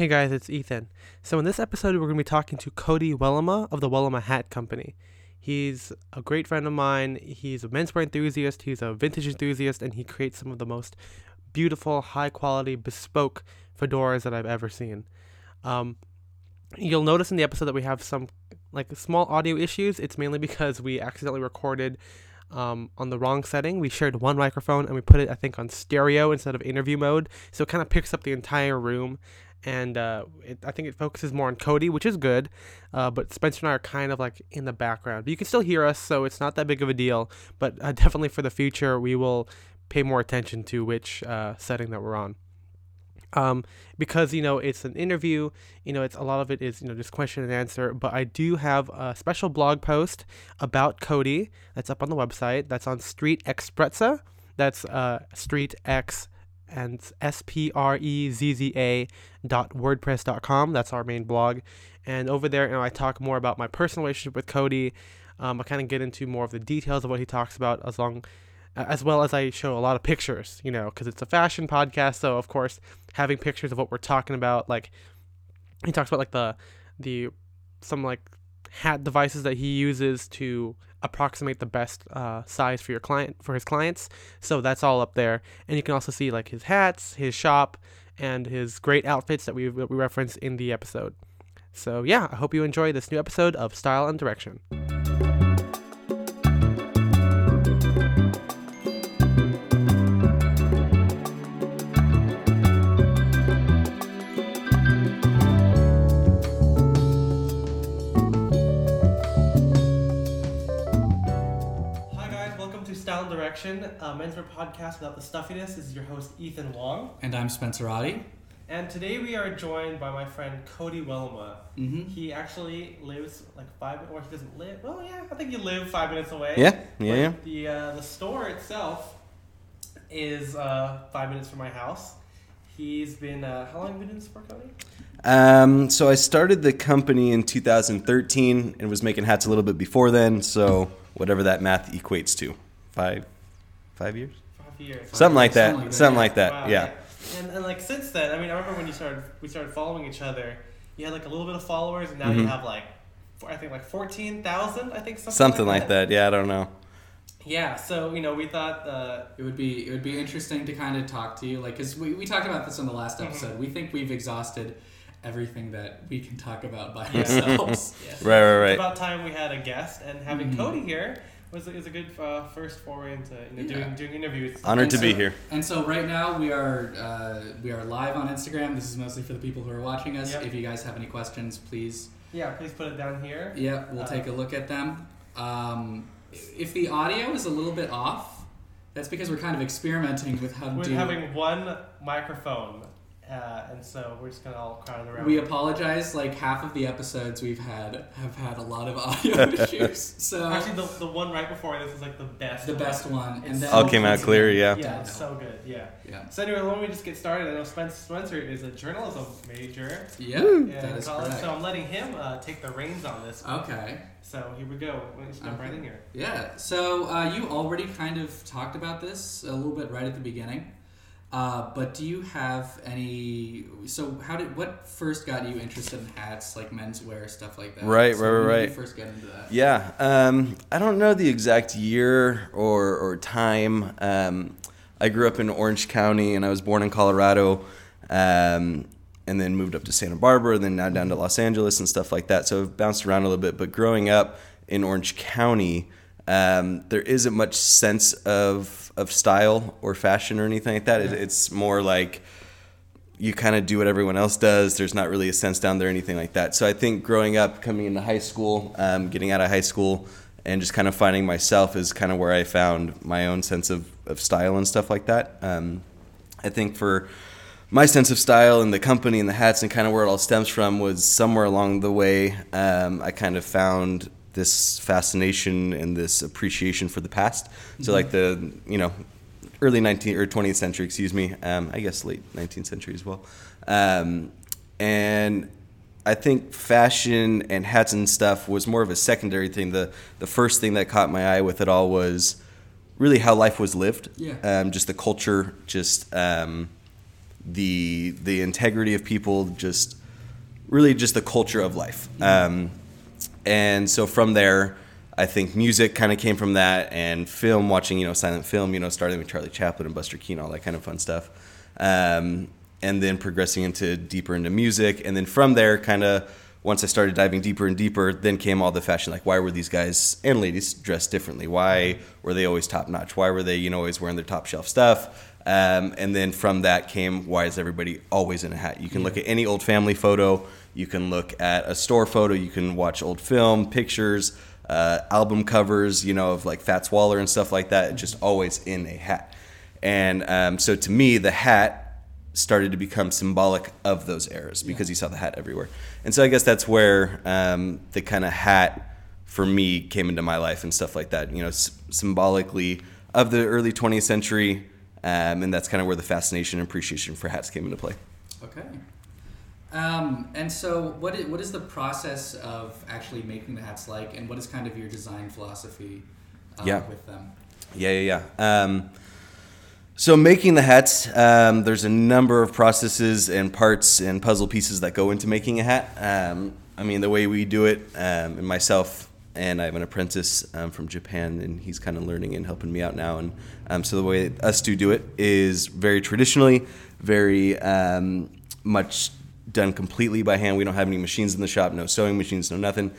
Hey guys, it's Ethan. So in this episode, we're going to be talking to Cody Wellema of the Wellema Hat Company. He's a great friend of mine. He's a menswear enthusiast. He's a vintage enthusiast, and he creates some of the most beautiful, high quality, bespoke fedoras that I've ever seen. Um, you'll notice in the episode that we have some like small audio issues. It's mainly because we accidentally recorded um, on the wrong setting. We shared one microphone and we put it, I think, on stereo instead of interview mode. So it kind of picks up the entire room. And uh, it, I think it focuses more on Cody, which is good. Uh, but Spencer and I are kind of like in the background. But you can still hear us, so it's not that big of a deal. But uh, definitely for the future, we will pay more attention to which uh, setting that we're on um, because you know it's an interview you know it's a lot of it is you know just question and answer but i do have a special blog post about cody that's up on the website that's on street x Sprezza. that's uh, street x and s-p-r-e-z-z-a dot wordpress dot com. That's our main blog. And over there you know i talk more about my personal relationship with cody. Um, i kind of get into more of the details of what he talks about as long as well as I show a lot of pictures, you know, because it's a fashion podcast. So of course, having pictures of what we're talking about, like he talks about like the the some like hat devices that he uses to approximate the best uh, size for your client for his clients. So that's all up there, and you can also see like his hats, his shop, and his great outfits that we we reference in the episode. So yeah, I hope you enjoy this new episode of Style and Direction. Direction, a menswear podcast without the stuffiness. This is your host Ethan Wong, And I'm Spencer Roddy. and today we are joined by my friend Cody Wellema. Mm-hmm. He actually lives like five, or he doesn't live. Well, yeah, I think you live five minutes away. Yeah, But yeah, yeah. The uh, the store itself is uh, five minutes from my house. He's been uh, how long have you been in this for, Cody? Um, so I started the company in 2013 and was making hats a little bit before then. So whatever that math equates to, five, five years, Five years. something like that, Something like that, something yeah. like that. Wow, yeah. And, and like since then, I mean, I remember when you started, we started following each other. You had like a little bit of followers, and now you Mhm. have like, I think like fourteen thousand. I think something, something like that. Yeah, I don't know. Yeah. So you know, we thought uh, It would be it would be interesting to kind of talk to you, like, cause we, we talked about this on the last Mhm. episode. We think we've exhausted everything that we can talk about by ourselves. yeah, Right, right, it's right. about time we had a guest, and having Mhm. Cody here was is a good uh, first foray into you know, Yeah. doing doing interviews. Honored And to be here. And so right now we are uh, we are live on Instagram. This is mostly for the people who are watching us. Yep. If you guys have any questions, please Yeah, please put it down here. yeah, we'll Uh, take a look at them. Um, if the audio is a little bit off, that's because we're kind of experimenting with how to With do. having one microphone, uh, and so we're just gonna all crowd around. We apologize. Like half of the episodes we've had have had a lot of audio issues. So Actually, the, the one right before this is like the best. the one. best one, It's and then All came out clear. Yeah. Yeah, it's so good. Yeah. yeah, So anyway, why don't we just get started? I know Spencer, Spencer is a journalism major yeah, that is college, correct. so I'm letting him uh, take the reins on this. Okay, So here we go. Let's jump Okay. right in here. yeah. So uh, you already kind of talked about this a little bit right at the beginning. Uh, but do you have any? So how did what first got you interested in hats, like menswear stuff like that? Right, so right, when right, did you right. First get into that. Yeah, um, I don't know the exact year or, or time. Um, I grew up in Orange County and I was born in Colorado, um, and then moved up to Santa Barbara, then now down to Los Angeles and stuff like that. So I've bounced around a little bit. But growing up in Orange County, um, there isn't much sense of of style or fashion or anything like that. It, it's more like you kind of do what everyone else does. There's not really a sense down there, or anything like that. So I think growing up, coming into high school, um, getting out of high school, and just kind of finding myself is kind of where I found my own sense of, of style and stuff like that. Um, I think for my sense of style and the company and the hats and kind of where it all stems from was somewhere along the way um, I kind of found this fascination and this appreciation for the past. So like the you know early 19th or 20th century, excuse me, um, I guess late 19th century as well. Um, and I think fashion and hats and stuff was more of a secondary thing. The the first thing that caught my eye with it all was really how life was lived. Yeah. Um, just the culture, just um, the the integrity of people, just really just the culture of life. Um, and so from there, I think music kind of came from that, and film, watching you know silent film, you know, starting with Charlie Chaplin and Buster Keaton, all that kind of fun stuff, um, and then progressing into deeper into music, and then from there, kind of once I started diving deeper and deeper, then came all the fashion. Like, why were these guys and ladies dressed differently? Why were they always top notch? Why were they, you know, always wearing their top shelf stuff? Um, and then from that came, why is everybody always in a hat? You can look at any old family photo. You can look at a store photo. You can watch old film, pictures, uh, album covers, you know, of like Fats Waller and stuff like that. Just always in a hat. And um, so to me, the hat started to become symbolic of those eras because you saw the hat everywhere. And so I guess that's where um, the kind of hat for me came into my life and stuff like that. You know, s- symbolically of the early 20th century, um, and that's kind of where the fascination and appreciation for hats came into play. Okay. Um, and so, what is, what is the process of actually making the hats like, and what is kind of your design philosophy uh, Yeah. with them? Yeah, yeah, yeah. Um, so making the hats, um, there's a number of processes and parts and puzzle pieces that go into making a hat. Um, I mean, the way we do it, um, and myself and I have an apprentice um, from Japan, and he's kind of learning and helping me out now. And um, so the way us two do it is very traditionally, very um, much done completely by hand. We don't have any machines in the shop, no sewing machines, no nothing.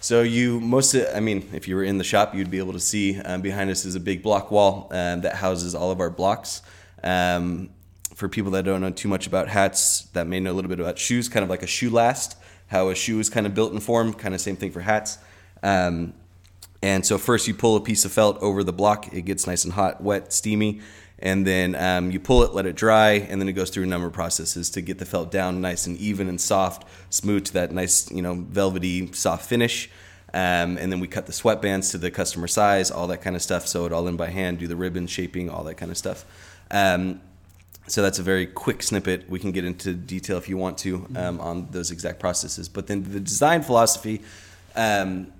So you most, I mean, if you were in the shop, you'd be able to see um, behind us is a big block wall um, that houses all of our blocks. Um, for people that don't know too much about hats, that may know a little bit about shoes, kind of like a shoe last, how a shoe is kind of built and formed, kind of same thing for hats. Um, and so first you pull a piece of felt over the block. It gets nice and hot, wet, steamy. And then um, you pull it, let it dry, and then it goes through a number of processes to get the felt down nice and even and soft, smooth to that nice, you know, velvety, soft finish. Um, and then we cut the sweatbands to the customer size, all that kind of stuff. Sew it all in by hand, do the ribbon shaping, all that kind of stuff. Um, so that's a very quick snippet. We can get into detail if you want to um, on those exact processes. But then the design philosophy, um,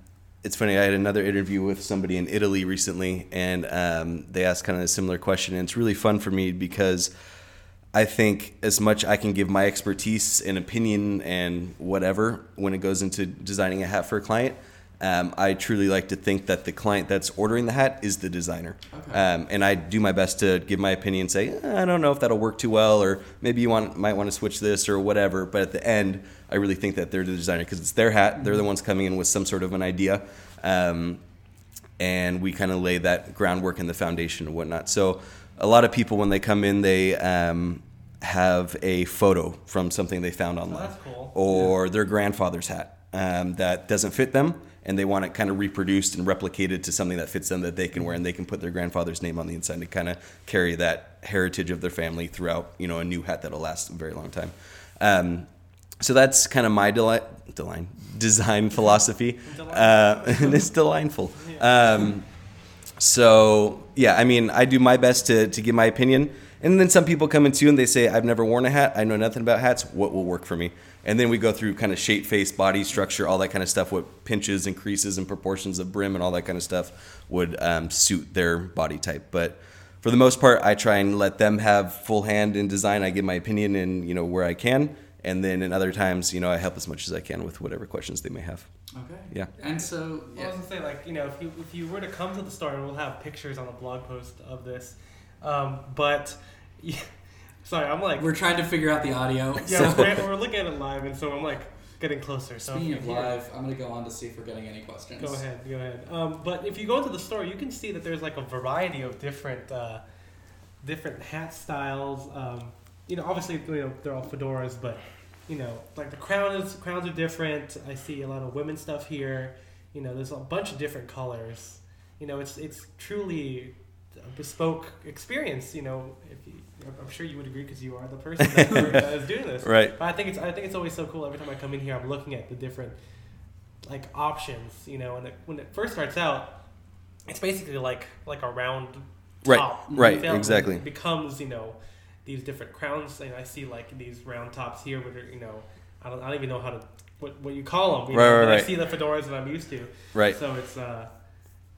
it's funny. I had another interview with somebody in Italy recently, and um, they asked kind of a similar question. And it's really fun for me because I think as much I can give my expertise and opinion and whatever when it goes into designing a hat for a client, um, I truly like to think that the client that's ordering the hat is the designer. Okay. Um, and I do my best to give my opinion, say, "Eh, I don't know if that'll work too well, or maybe you want might want to switch this or whatever. But at the end, I really think that they're the designer because it's their hat. They're the ones coming in with some sort of an idea. Um, and we kind of lay that groundwork and the foundation and whatnot. So a lot of people when they come in, they um, have a photo from something they found online, that's cool. or their grandfather's hat um, that doesn't fit them, and they want it kind of reproduced and replicated to something that fits them that they can wear, and they can put their grandfather's name on the inside to kind of carry that heritage of their family throughout, you know, a new hat that'll last a very long time. Um, so that's kind of my deli- design design philosophy, uh, and it's delightful. Um, so yeah, I mean, I do my best to to give my opinion, and then some people come in too and they say, "I've never worn a hat. I know nothing about hats. What will work for me?" And then we go through kind of shape, face, body structure, all that kind of stuff. What pinches and creases and proportions of brim and all that kind of stuff would um, suit their body type, but. For the most part, I try and let them have full hand in design. I give my opinion in you know where I can, and then in other times, you know, I help as much as I can with whatever questions they may have. Okay. Yeah. And so, Well, I yeah. was gonna say, like, you know, if you if you were to come to the store, and we'll have pictures on the blog post of this, um, but yeah, sorry, I'm like, we're trying to figure out the audio. yeah, so, we're, we're looking at it live, and so I'm like getting closer. So speaking of live, I'm gonna go on to see if we're getting any questions. Go ahead, go ahead. Um, but if you go into the store, you can see that there's like a variety of different uh, different hat styles. Um, you know, obviously, you know, they're all fedoras, but you know, like the crown is crowns are different. I see a lot of women stuff here. You know, there's a bunch of different colors. You know, it's it's truly a bespoke experience. You know, I'm sure you would agree because you are the person that, that is doing this. Right. But I think it's I think it's always so cool. Every time I come in here, I'm looking at the different like options, you know. And it, when it first starts out, it's basically like like a round Right, top. right, and exactly. It becomes you know these different crowns, and I see like these round tops here, but are, you know I don't I don't even know how to what what you call them. You Right, know, right, but I see the fedoras that I'm used to. Right. So it's uh,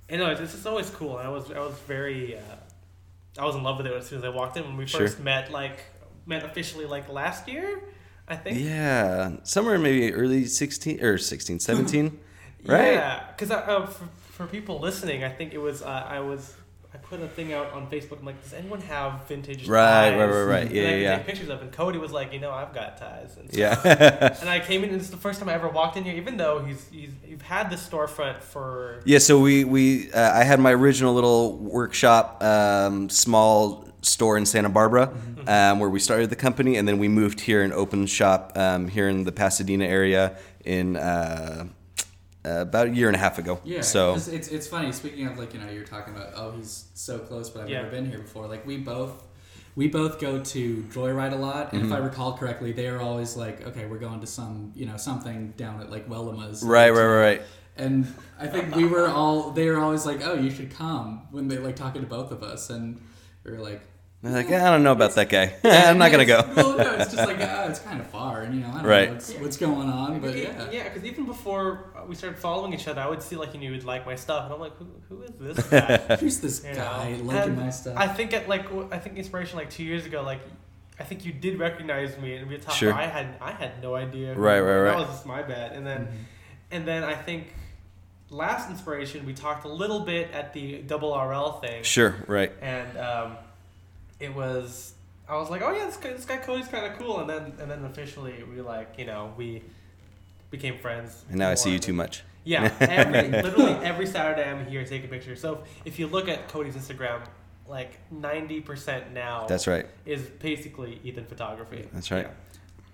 you know, it's, it's just always cool. I was I was very uh, I was in love with it as soon as I walked in when we Sure. first met like met officially like last year, I think. Yeah, somewhere maybe early 16 or 16, 17, right? Yeah, because uh, for, for people listening, I think it was uh, I was I put a thing out on Facebook. I'm like, does anyone have vintage Right, ties? right, right, right. Yeah, and yeah, take pictures of, and Cody was like, you know, I've got ties. And so- Yeah. And I came in, and it's the first time I ever walked in here, even though he's he's you've had this storefront for Yeah, so we we uh, I had my original little workshop, um, small store in Santa Barbara, um, where we started the company, and then we moved here and opened shop um, here in the Pasadena area in uh, uh, about a year and a half ago. Yeah, So 'cause it's it's funny. Speaking of like you know, you're talking about oh he's so close, but I've Yeah. never been here before. Like we both. We both go to Joyride a lot, and Mm-hmm. if I recall correctly, they are always like, "Okay, we're going to some, you know, something down at like Wellema's." right, right, right, right. And I think we were all they were always like, "Oh, you should come." When they like talking to both of us, and we were like, They're like, yeah, I don't know about that guy. I'm not gonna go. It's- Well, no, it's just like oh, it's kind of far, and you know, I don't Right. know what's, what's going on, but yeah. yeah, because even before we started following each other, I would see like you would like my stuff, and I'm like, who, who is this guy? Who's this You guy know? liking And my stuff? I think at like w- I think inspiration like two years ago, like I think you did recognize me, and we talked. Sure. I had I had no idea. who- Right, right, right. That was just my bad, and then Mm-hmm. and then I think last inspiration we talked a little bit at the double RL thing, Sure, right. and um, it was I was like, oh yeah, this guy, this guy Cody's kind of cool, and then and then officially we like you know we became friends. And now I see you too much. yeah, every, literally every Saturday I'm here taking pictures. So if you look at Cody's Instagram, like ninety percent now That's right. is basically Ethan photography. That's right. Yeah.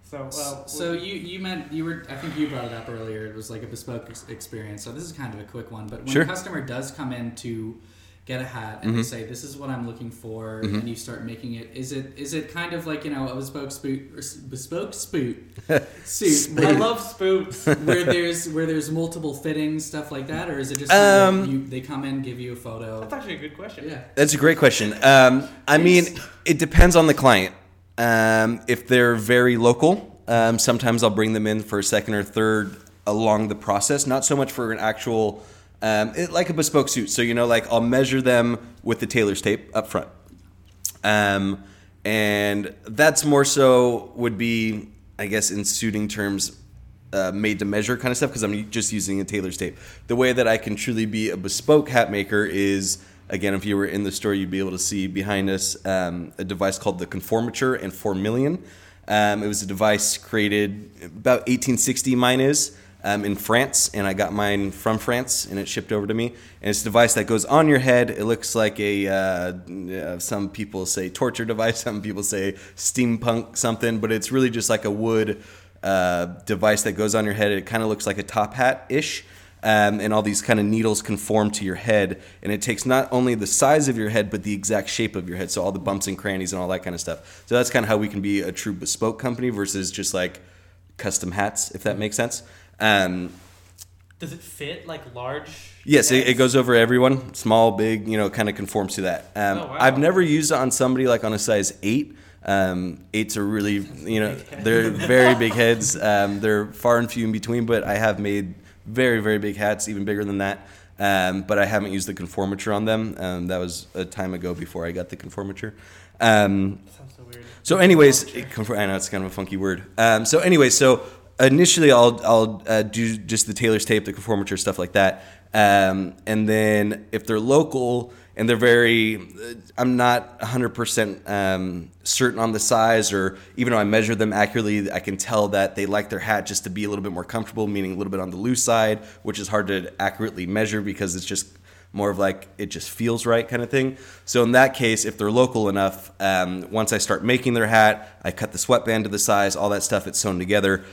So well, so you you meant you were I think you brought it up earlier. It was like a bespoke ex- experience. So this is kind of a quick one, but when Sure. a customer does come in to get a hat and they say this is what I'm looking for, and you start making it, is it is it kind of like you know a bespoke spoot or bespoke spoot suit I love spoots. where there's where there's multiple fittings stuff like that, or is it just Um, you, they come in give you a photo? That's actually a good question. Yeah. That's a great question. Um, I mean, it depends on the client. Um, if they're very local, um, sometimes I'll bring them in for a second or third along the process. Not so much for an actual, um, it, like a bespoke suit. So you know, like I'll measure them with the tailor's tape up front, um, and that's more so would be, I guess, in suiting terms, uh, made to measure kind of stuff because I'm just using a tailor's tape. The way that I can truly be a bespoke hat maker is again, if you were in the store, you'd be able to see behind us um, a device called the Conformature and formillion. Um, it was a device created about 1860, mine is. Um, in France, and I got mine from France, and it shipped over to me. And it's a device that goes on your head. It looks like a uh, uh, some people say torture device, some people say steampunk something, but it's really just like a wood uh, device that goes on your head. It kind of looks like a top hat ish. Um, and all these kind of needles conform to your head, and it takes not only the size of your head, but the exact shape of your head. So all the bumps and crannies and all that kind of stuff. So that's kind of how we can be a true bespoke company versus just like custom hats, if that makes sense. Um, Does it fit like large? Yes, it, it goes over everyone. Small, big, you know, kind of conforms to that. Um, Oh, wow. I've never used it on somebody like on a size eight. Um, eights are really, you know, they're very big heads. Um, they're far and few in between, but I have made very, very big hats, even bigger than that. Um, but I haven't used the conformature on them. Um, that was a time ago before I got the conformature. Um, Sounds so weird. so, anyways, it, I know it's kind of a funky word. Um, so, anyways, so initially I'll I'll uh, do just the tailor's tape, the conformature stuff like that, um, and then if they're local and they're very, uh, I'm not 100 percent um, certain on the size, or even though I measure them accurately, I can tell that they like their hat just to be a little bit more comfortable, meaning a little bit on the loose side, which is hard to accurately measure because it's just more of like it just feels right kind of thing. So in that case, if they're local enough, um, once I start making their hat, I cut the sweatband to the size, all that stuff, it's sewn together.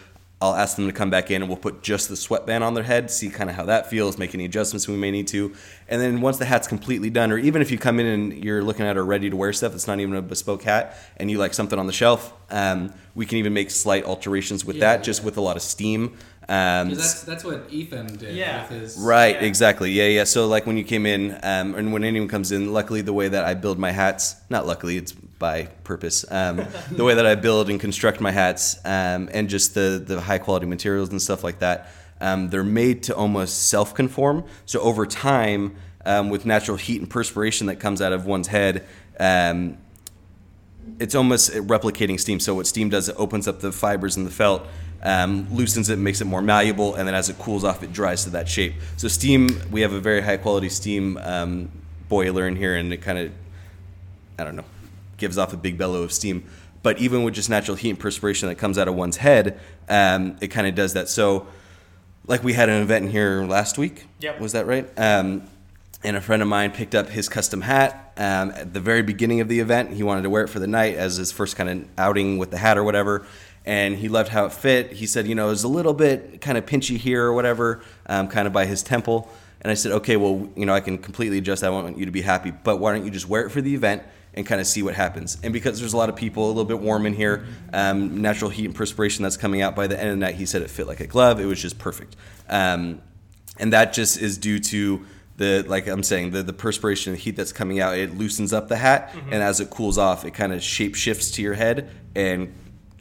I'll ask them to come back in and we'll put just the sweatband on their head, see kind of how that feels, make any adjustments we may need to. And then once the hat's completely done, or even if you come in and you're looking at our ready to wear stuff that's not even a bespoke hat and you like something on the shelf, um, we can even make slight alterations with Yeah, that, just with a lot of steam. Um, 'Cause that's that's what Ethan did Yeah. with his Right, Yeah. exactly. Yeah, yeah. So like when you came in, um, and when anyone comes in, luckily the way that I build my hats, not luckily, it's by purpose. Um, the way that I build and construct my hats, um, and just the the high quality materials and stuff like that, um, they're made to almost self conform. So over time, um, with natural heat and perspiration that comes out of one's head. Um, it's almost replicating steam. So what steam does, it opens up the fibers in the felt, um, loosens it, makes it more malleable, and then as it cools off, it dries to that shape. So steam, we have a very high quality steam um, boiler in here, and it kind of, I don't know, gives off a big bellow of steam. But even with just natural heat and perspiration that comes out of one's head, um, it kind of does that. So, like we had an event in here last week. Yep. Was that right? Um, and a friend of mine picked up his custom hat um, at the very beginning of the event. He wanted to wear it for the night as his first kind of outing with the hat or whatever. And he loved how it fit. He said, you know, it was a little bit kind of pinchy here or whatever, um, kind of by his temple. And I said, okay, well, you know, I can completely adjust. that. I want you to be happy, but why don't you just wear it for the event and kind of see what happens? And because there's a lot of people, a little bit warm in here, um, natural heat and perspiration that's coming out by the end of the night, he said it fit like a glove. It was just perfect. Um, and that just is due to the like I'm saying the the perspiration and heat that's coming out it loosens up the hat and as it cools off it kind of shape shifts to your head and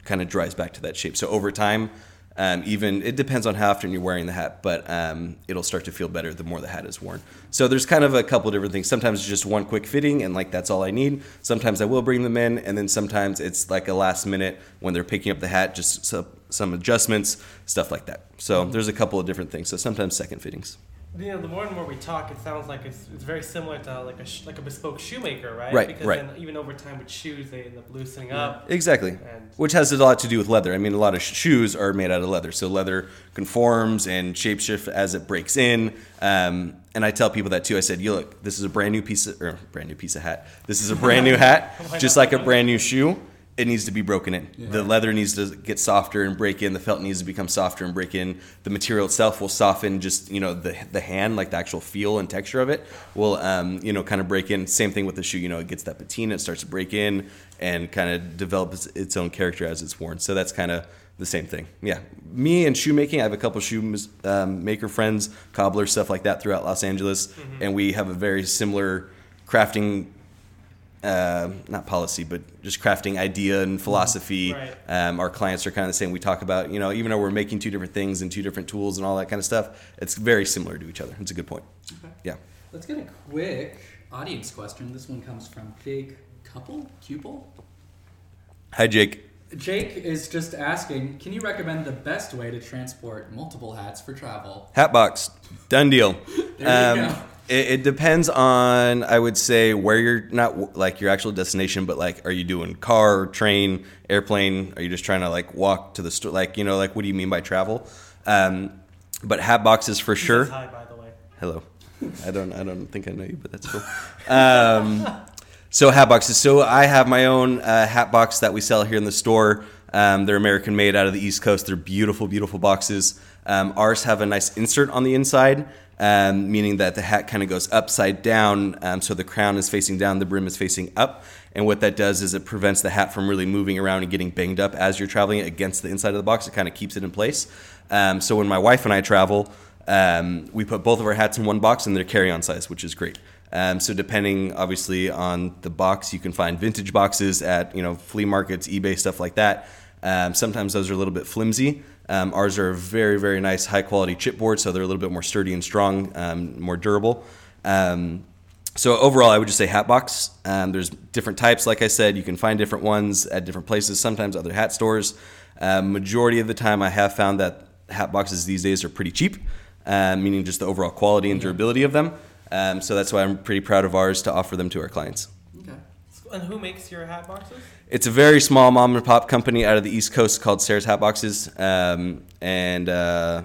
kind of dries back to that shape so over time um, even it depends on how often you're wearing the hat but um, it'll start to feel better the more the hat is worn. So there's kind of a couple different things. Sometimes it's just one quick fitting and like that's all I need. Sometimes I will bring them in and then sometimes it's like a last minute when they're picking up the hat just so, some adjustments stuff like that. So there's a couple of different things. So sometimes second fittings You know, the more and more we talk, it sounds like it's, it's very similar to like a sh- like a bespoke shoemaker, right? Right, Because right. then even over time with shoes, they end up loosening up. Exactly. And- Which has a lot to do with leather. I mean, a lot of sh- shoes are made out of leather. So leather conforms and shapeshifts as it breaks in. Um, and I tell people that too. I said, "You look, this is a brand new piece of, or brand new piece of hat. This is a brand new hat, just like a brand new shoe. It needs to be broken in. The leather needs to get softer and break in. The felt needs to become softer and break in. The material itself will soften. Just you know, the the hand, like the actual feel and texture of it, will um, you know kind of break in. Same thing with the shoe. You know, it gets that patina, it starts to break in, and kind of develops its own character as it's worn. So that's kind of the same thing. Yeah, me and shoemaking. I have a couple shoe um, maker friends, cobbler stuff like that throughout Los Angeles, and we have a very similar crafting uh, not policy, but just crafting idea and philosophy. Right. Um, our clients are kind of the same. We talk about, you know, even though we're making two different things and two different tools and all that kind of stuff, it's very similar to each other. It's a good point. Okay. Yeah. Let's get a quick audience question. This one comes from Jake Couple? Cupel? Hi, Jake. Jake is just asking Can you recommend the best way to transport multiple hats for travel? Hatbox. Done deal. There you go. It, it depends on, I would say, where you're not like your actual destination, but like, are you doing car, train, airplane? Are you just trying to like walk to the store? Like, you know, like, what do you mean by travel? Um, but hat boxes for sure. Hi, by the way. Hello. I don't I don't think I know you, but that's cool. Um, so hat boxes. So I have my own uh, hat box that we sell here in the store. Um, they're American made out of the East Coast. They're beautiful, beautiful boxes. Um, ours have a nice insert on the inside, um, meaning that the hat kind of goes upside down. Um, so the crown is facing down, the brim is facing up. And what that does is it prevents the hat from really moving around and getting banged up as you're traveling against the inside of the box. It kind of keeps it in place. Um, so when my wife and I travel, um, we put both of our hats in one box and they're carry-on size, which is great. Um, so depending, obviously, on the box, you can find vintage boxes at you know flea markets, eBay, stuff like that. Um, sometimes those are a little bit flimsy. Um, ours are very, very nice, high quality chipboard, so they're a little bit more sturdy and strong, um, more durable. Um, so overall, I would just say hat box. Um, there's different types, like I said. You can find different ones at different places. Sometimes other hat stores. Um, majority of the time, I have found that hat boxes these days are pretty cheap, um, meaning just the overall quality and durability of them. Um, so that's why I'm pretty proud of ours to offer them to our clients. And who makes your hat boxes? It's a very small mom and pop company out of the East Coast called Sarah's Hat Boxes, um, and uh,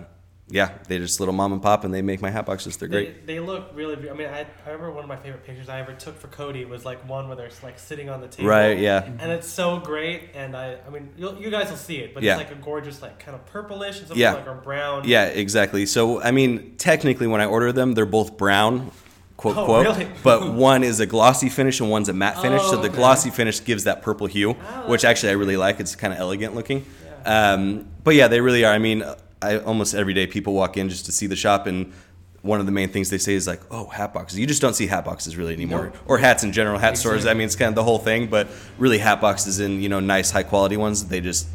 yeah, they're just little mom and pop, and they make my hat boxes. They're great. They, they look really. I mean, I, I remember one of my favorite pictures I ever took for Cody was like one where they're like sitting on the table. Right? Yeah. And it's so great, and I, I mean, you'll, you guys will see it, but Yeah. it's like a gorgeous, like kind of purplish and something Yeah. like a brown. Yeah, exactly. So, I mean, technically, when I order them, they're both brown, quote, Oh, quote. really? But one is a glossy finish and one's a matte finish. Oh, so the okay. glossy finish gives that purple hue, Oh, which actually I really like. It's kind of elegant looking. Um, but yeah, they really are. I mean, I almost every day people walk in just to see the shop and. One of the main things they say is like, "Oh, hat boxes." You just don't see hat boxes really anymore, or hats in general. Hat stores. I mean, it's kind of the whole thing, but really, hat boxes in you know nice, high quality ones. They just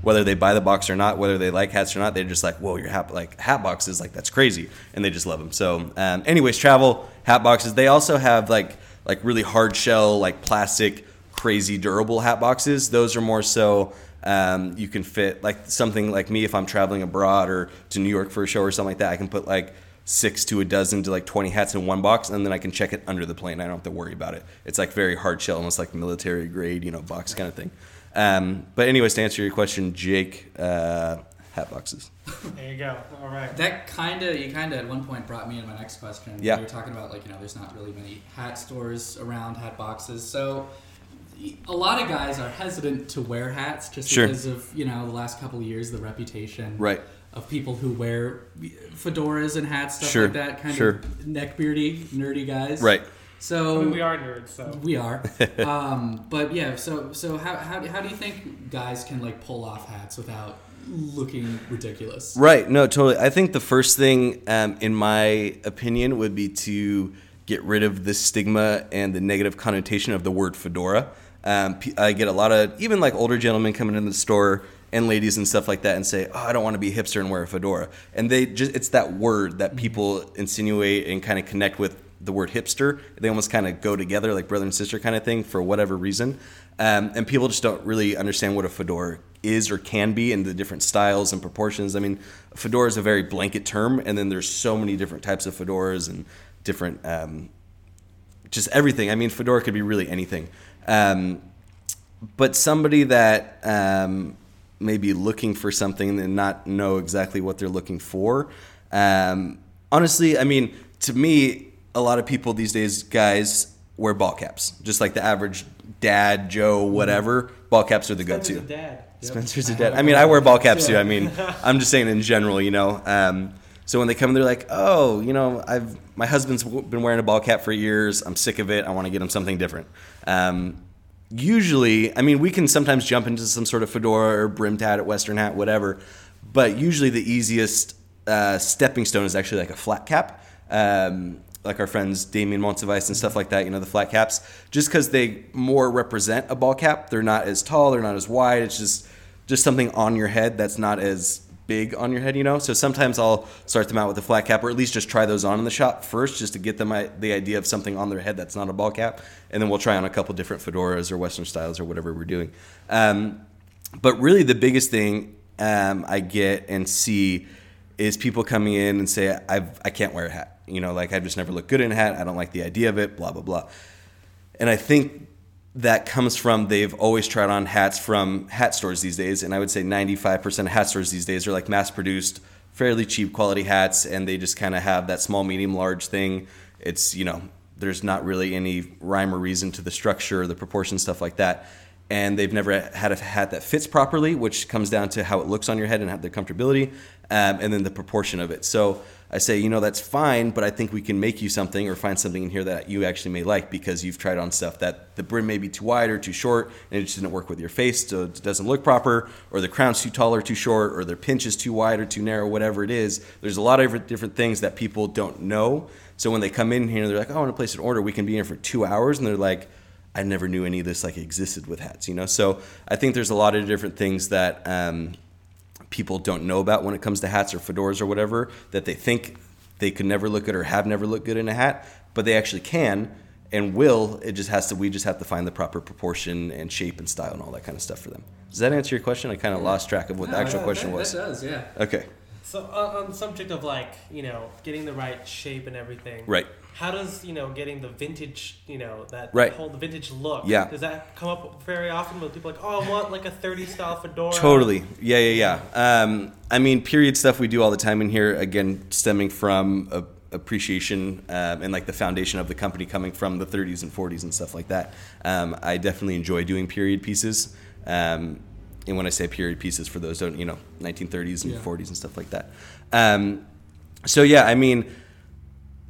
whether they buy the box or not, whether they like hats or not, they're just like, whoa, your hat like hat boxes, like that's crazy, and they just love them. So, um, anyways, travel hat boxes. They also have like like really hard shell, like plastic crazy durable hat boxes. Those are more so um, you can fit like something like me if I'm traveling abroad or to New York for a show or something like that. I can put like six to a dozen to like 20 hats in one box and then I can check it under the plane. I don't have to worry about it. It's like very hard shell, almost like military grade, you know, box kind of thing. Um, but anyways, to answer your question, Jake, uh, hat boxes. There you go. All right. That kind of you kind of at one point brought me in my next question. Yeah. we were talking about like you know there's not really many hat stores around hat boxes, so a lot of guys are hesitant to wear hats just Sure. because of you know the last couple of years the reputation Right. of people who wear fedoras and hats stuff Sure, like that kind sure. of neckbeardy nerdy guys Right. so I mean, we are nerds, so. we are um, but yeah so so how, how, how do you think guys can like pull off hats without looking ridiculous Right. No, totally. I think the first thing, um, in my opinion, would be to get rid of the stigma and the negative connotation of the word fedora. Um, I get a lot of even like older gentlemen coming in the store and ladies and stuff like that and say, "Oh, I don't want to be a hipster and wear a fedora." And they just it's that word that people insinuate and kind of connect with the word hipster. They almost kind of go together like brother and sister kind of thing for whatever reason. Um, and people just don't really understand what a fedora is or can be and the different styles and proportions. I mean, fedora is a very blanket term, and then there's so many different types of fedoras and different, um, just everything. I mean, fedora could be really anything. Um, but somebody that um, may be looking for something and not know exactly what they're looking for. Um, honestly, I mean, to me, a lot of people these days, guys, wear ball caps. Just like the average dad, Joe, whatever. Ball caps are the go-to. Spencer's Spencer's a dad. I mean, I wear ball caps too. I mean, I'm just saying in general, you know. Um, so when they come, they're like, "Oh, you know, I've my husband's been wearing a ball cap for years. I'm sick of it. I want to get him something different." Um, usually, I mean, we can sometimes jump into some sort of fedora or brimmed hat, at Western hat, whatever. But usually, the easiest uh, stepping stone is actually like a flat cap. Um, like our friends Damien Montevice and stuff like that, you know, the flat caps, just because they more represent a ball cap. They're not as tall, they're not as wide. It's just just something on your head that's not as big on your head, you know. So sometimes I'll start them out with a flat cap, or at least just try those on in the shop first, just to get them the idea of something on their head that's not a ball cap, and then we'll try on a couple different fedoras or Western styles or whatever we're doing. Um, but really, the biggest thing um, I get and see is people coming in and say, I've, I can't wear a hat. You know, like I just never look good in a hat. I don't like the idea of it, blah, blah, blah. And I think that comes from they've always tried on hats from hat stores these days. And I would say 95% of hat stores these days are like mass produced, fairly cheap quality hats. And they just kind of have that small, medium, large thing. It's, you know, there's not really any rhyme or reason to the structure, the proportion, stuff like that. And they've never had a hat that fits properly, which comes down to how it looks on your head and have the comfortability, um, and then the proportion of it. So I say, you know, that's fine, but I think we can make you something or find something in here that you actually may like because you've tried on stuff that the brim may be too wide or too short and it just didn't work with your face, so it doesn't look proper, or the crown's too tall or too short, or their pinch is too wide or too narrow, whatever it is. There's a lot of different- things that people don't know. So when they come in here, they're like, oh, I want to place an order. We can be in here for two hours, and they're like, I never knew any of this like existed with hats, you know. So I think there's a lot of different things that um, people don't know about when it comes to hats or fedoras or whatever that they think they could never look good or have never looked good in a hat, but they actually can and will. It just has to. We just have to find the proper proportion and shape and style and all that kind of stuff for them. Does that answer your question? I kind of lost track of what the actual that- question that, was. That does, yeah. Okay, So on, on the subject of like you know getting the right shape and everything, right. How does you know getting the vintage you know that Right. whole the vintage look? Yeah. Does that come up very often with people like oh I want like a thirty style fedora? Totally. Yeah, yeah, yeah. Um, I mean, period stuff we do all the time in here. Again, stemming from a, appreciation um, and like the foundation of the company coming from the 30s and 40s and stuff like that. Um, I definitely enjoy doing period pieces. Um, and when I say period pieces, for those don't, you know, 1930s and Yeah. 40s and stuff like that. Um, so yeah, I mean,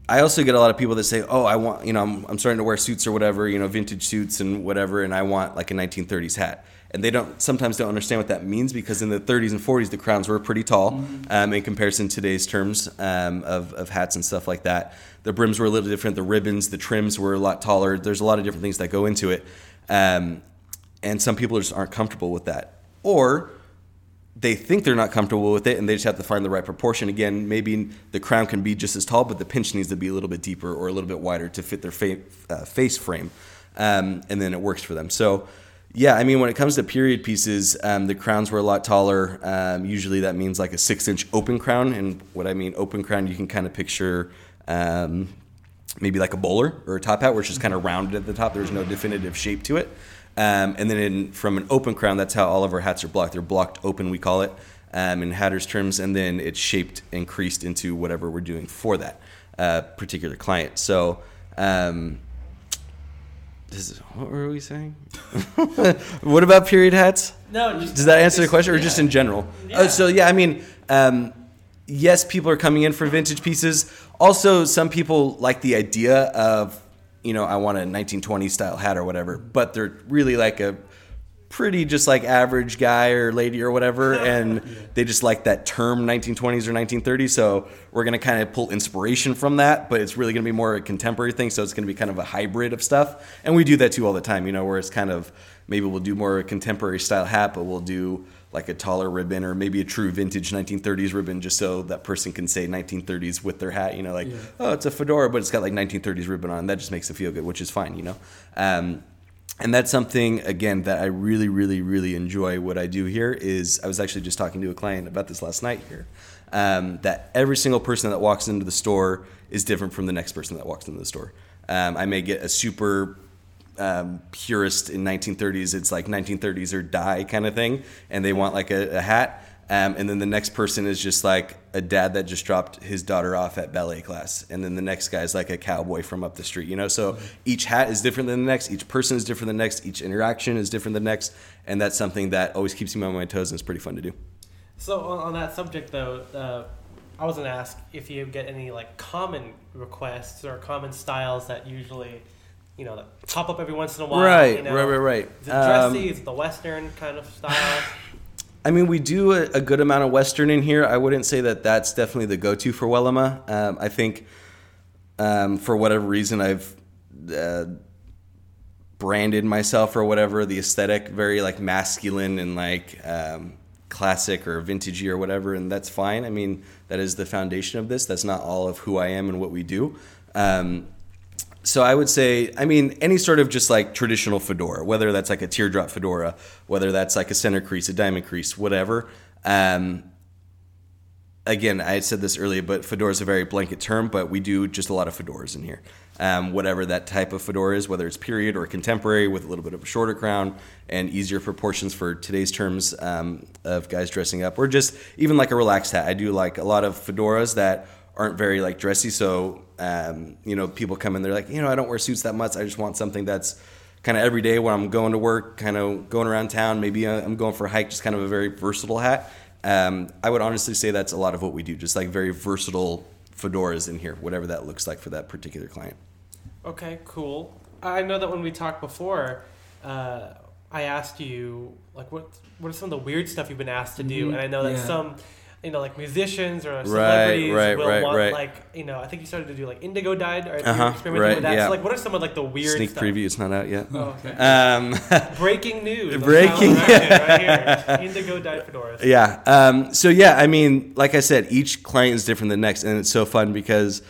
I also get a lot of people that say, "Oh, I want, you know, I'm, I'm starting to wear suits or whatever, you know, vintage suits and whatever, and I want like a 1930s hat." And they don't sometimes don't understand what that means because in the 30s and 40s the crowns were pretty tall um, in comparison to today's terms um, of, of hats and stuff like that. The brims were a little different. The ribbons, the trims were a lot taller. There's a lot of different things that go into it, um, and some people just aren't comfortable with that, or they think they're not comfortable with it and they just have to find the right proportion again maybe the crown can be just as tall but the pinch needs to be a little bit deeper or a little bit wider to fit their fa- uh, face frame um, and then it works for them. So. Yeah, I mean, when it comes to period pieces, um, the crowns were a lot taller. Um, usually, that means like a six-inch open crown, and what I mean open crown, you can kind of picture um, maybe like a bowler or a top hat, which is kind of rounded at the top. There's no definitive shape to it. Um, and then in, from an open crown, that's how all of our hats are blocked. They're blocked open, we call it, um, in hatters terms, and then it's shaped increased into whatever we're doing for that uh, particular client. So. Um, this is, what were we saying? what about period hats? No, just, Does that answer the question, or just in general? Yeah. Uh, so yeah, I mean, um, yes, people are coming in for vintage pieces. Also, some people like the idea of, you know, I want a 1920 style hat or whatever, but they're really like a pretty just like average guy or lady or whatever, and they just like that term 1920s or 1930s. So we're gonna kind of pull inspiration from that, but it's really gonna be more a contemporary thing. So it's gonna be kind of a hybrid of stuff, and we do that too all the time. You know, where it's kind of maybe we'll do more a contemporary style hat, but we'll do like a taller ribbon or maybe a true vintage 1930s ribbon just so that person can say 1930s with their hat you know like Yeah. oh it's a fedora but it's got like 1930s ribbon on that just makes it feel good which is fine you know? Um, and that's something again that i really really really enjoy. What i do here is i was actually just talking to a client about this last night here um, that every single person that walks into the store is different from the next person that walks into the store. Um, i may get a super um, purist in 1930s. It's like 1930s or die kind of thing, and they want like a, a hat. Um, and then the next person is just like a dad that just dropped his daughter off at ballet class, and then the next guy is like a cowboy from up the street. You know, so each hat is different than the next. Each person is different than the next. Each interaction is different than the next, and that's something that always keeps me on my toes and it's pretty fun to do. So on, that subject though, uh, I was gonna ask if you get any like common requests or common styles that usually, you know, that pop up every once in a while. right, you know? right, right, right. Is it Um, dressy? is it the Western kind of style? I mean, we do a, a good amount of Western in here. I wouldn't say that that's definitely the go-to for Wellema. Um, I think um, for whatever reason, I've uh, branded myself or whatever the aesthetic very like masculine and like um, classic or vintagey or whatever, and that's fine. I mean, that is the foundation of this. That's not all of who I am and what we do. Um, so I would say, I mean, any sort of just like traditional fedora, whether that's like a teardrop fedora, whether that's like a center crease, a diamond crease, whatever. Um, again, I said this earlier, but fedora is a very blanket term, but we do just a lot of fedoras in here. Um, whatever that type of fedora is, whether it's period or contemporary with a little bit of a shorter crown and easier proportions for today's terms um, of guys dressing up, or just even like a relaxed hat. I do like a lot of fedoras that aren't very like dressy. So, um, you know, people come in, they're like, you know, I don't wear suits that much. I just want something that's kind of every day when I'm going to work, kind of going around town. Maybe uh, I'm going for a hike, just kind of a very versatile hat. Um, I would honestly say that's a lot of what we do, just like very versatile fedoras in here, whatever that looks like for that particular client. Okay, cool. I know that when we talked before, uh, I asked you like what what are some of the weird stuff you've been asked to do, Mhm, and I know that yeah. some. You know, like musicians or celebrities right, will right, want right. like you know. I think you started to do like indigo dyed, or Uh-huh, experimenting right, with that. yeah. So like, what are some of like the weird Sneak stuff? preview, it's not out yet. Oh, okay. Um, Breaking news. Breaking- right here. Indigo dyed fedoras. Yeah. Um, so yeah, I mean, like I said, each client is different than the next, and it's so fun because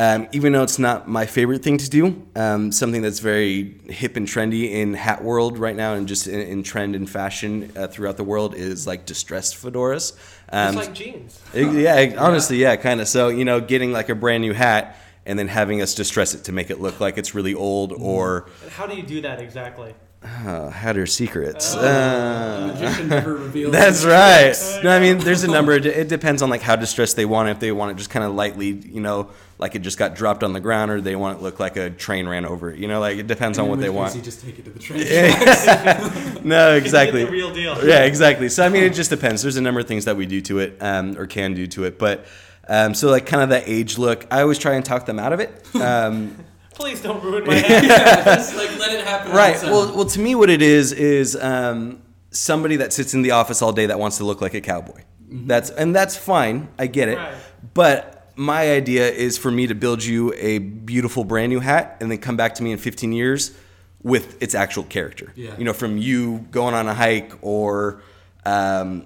um, even though it's not my favorite thing to do, um, something that's very hip and trendy in hat world right now, and just in, in trend and fashion uh, throughout the world is like distressed fedoras. Um, Just like jeans. it- yeah, honestly, yeah, kind of. So you know, getting like a brand new hat and then having us distress it to make it look like it's really old or how do you do that exactly? uh, hatter secrets. The Uh, magician never That's right. No, I mean, there's a number. It depends on like how distressed they want it. If they want it just kind of lightly, you know, like it just got dropped on the ground, or they want it look like a train ran over it. You know, like it depends on what they want. You just take it to the train. no, exactly. the real deal. Yeah, exactly. So I mean, it just depends. There's a number of things that we do to it, um, or can do to it, but. Um, so like kind of that age look, I always try and talk them out of it. Um, Please don't ruin my yeah, just like let it happen. right. Well, well, to me, what it is is um, somebody that sits in the office all day that wants to look like a cowboy. That's and that's fine. I get it. Right. But my idea is for me to build you a beautiful brand new hat and then come back to me in 15 years with its actual character. Yeah. You know, from you going on a hike or. Um,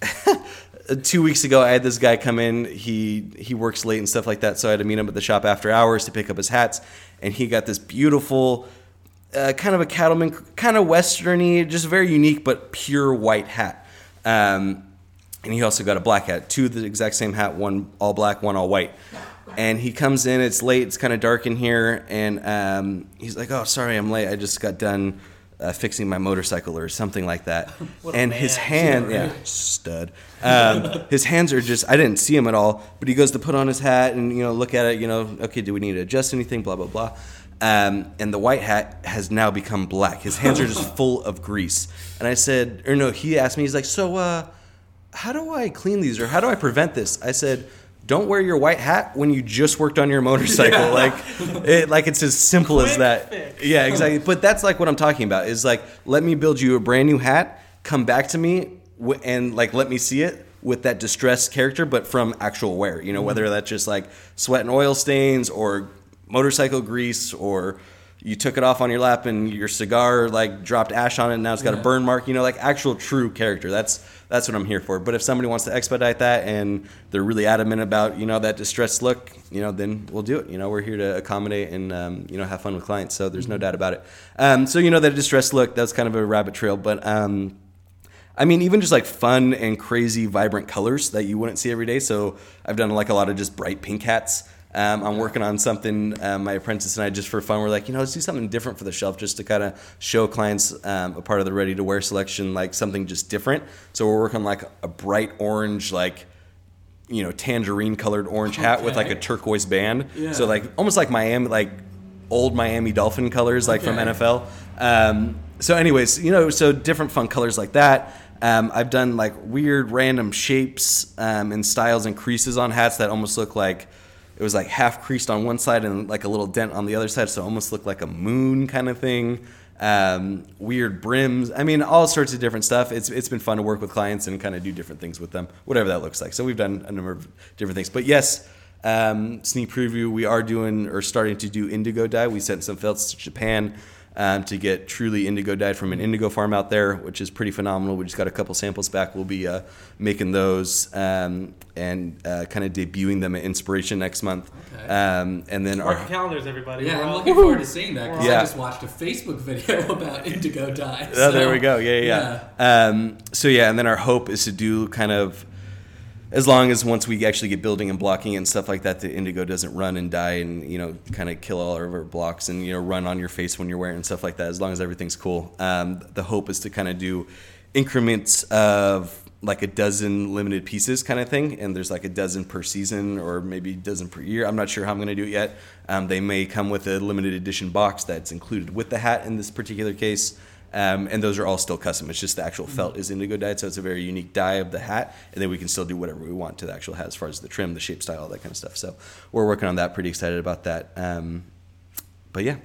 two weeks ago, I had this guy come in. He he works late and stuff like that, so I had to meet him at the shop after hours to pick up his hats. And he got this beautiful uh, kind of a cattleman, kind of westerny, just very unique but pure white hat. Um, and he also got a black hat, two of the exact same hat, one all black, one all white. And he comes in, it's late, it's kind of dark in here, and um, he's like, "Oh, sorry, I'm late. I just got done uh, fixing my motorcycle or something like that." And his hand, yeah, stud. Um, his hands are just, I didn't see him at all, but he goes to put on his hat and you know look at it, you know, okay, do we need to adjust anything? Blah blah blah. Um, and the white hat has now become black. His hands are just full of grease. And I said, or no, he asked me, he's like, so. uh how do I clean these or how do I prevent this? I said, don't wear your white hat when you just worked on your motorcycle. Like, it, like it's as simple as that. fix. Yeah, exactly. But that's like what I'm talking about. Is like, let me build you a brand new hat. Come back to me w- and like let me see it with that distressed character, but from actual wear. You know, whether mm-hmm. that's just like sweat and oil stains or motorcycle grease or you took it off on your lap and your cigar like dropped ash on it and now it's got a burn mark you know like actual true character. That's that's what i'm here for. But if somebody wants to expedite that and they're really adamant about you know that distressed look you know then we'll do it. You know we're here to accommodate and um, you know have fun with clients so there's no doubt about it. Um, so you know that distressed look that's kind of a rabbit trail but um, I mean, even just like fun and crazy, vibrant colors that you wouldn't see every day. So I've done like a lot of just bright pink hats. Um, I'm working on something. Um, my apprentice and I just for fun, we're like, you know, let's do something different for the shelf, just to kind of show clients um, a part of the ready to wear selection, like something just different. So we're working like a bright orange, like you know, tangerine colored orange hat with like a turquoise band. Yeah. So like almost like Miami, like old Miami Dolphin colors, like from NFL. Um, so, anyways, you know, so different fun colors like that. Um, I've done like weird random shapes um, and styles and creases on hats that almost look like it was like half creased on one side and like a little dent on the other side, so almost looked like a moon kind of thing. Um, weird brims. I mean, all sorts of different stuff. It's it's been fun to work with clients and kind of do different things with them, whatever that looks like. So we've done a number of different things. But yes, um, sneak preview. We are doing or starting to do indigo dye. We sent some felts to Japan um, to get truly indigo dyed from an indigo farm out there, which is pretty phenomenal. We just got a couple samples back. We'll be uh, making those um, and uh, kind of debuting them at Inspiration next month. Okay. Um, and then Mark our calendars, everybody. Yeah, We're I'm all- looking forward to seeing that because Yeah. I just watched a Facebook video about indigo dye. Oh, there we go. Yeah, yeah. yeah. Um, so yeah, and then our hope is to do kind of as long as once we actually get building and blocking and stuff like that, the indigo doesn't run and die and you know kind of kill all of our blocks and you know run on your face when you're wearing stuff like that. As long as everything's cool, um, the hope is to kind of do increments of like a dozen limited pieces kind of thing and there's like a dozen per season or maybe a dozen per year. I'm not sure how i'm going to do it yet. Um, they may come with a limited edition box that's included with the hat in this particular case um, and those are all still custom. It's just the actual felt is indigo dyed so it's a very unique dye of the hat and then we can still do whatever we want to the actual hat as far as the trim the shape style all that kind of stuff. So we're working on that pretty excited about that. Um, but yeah.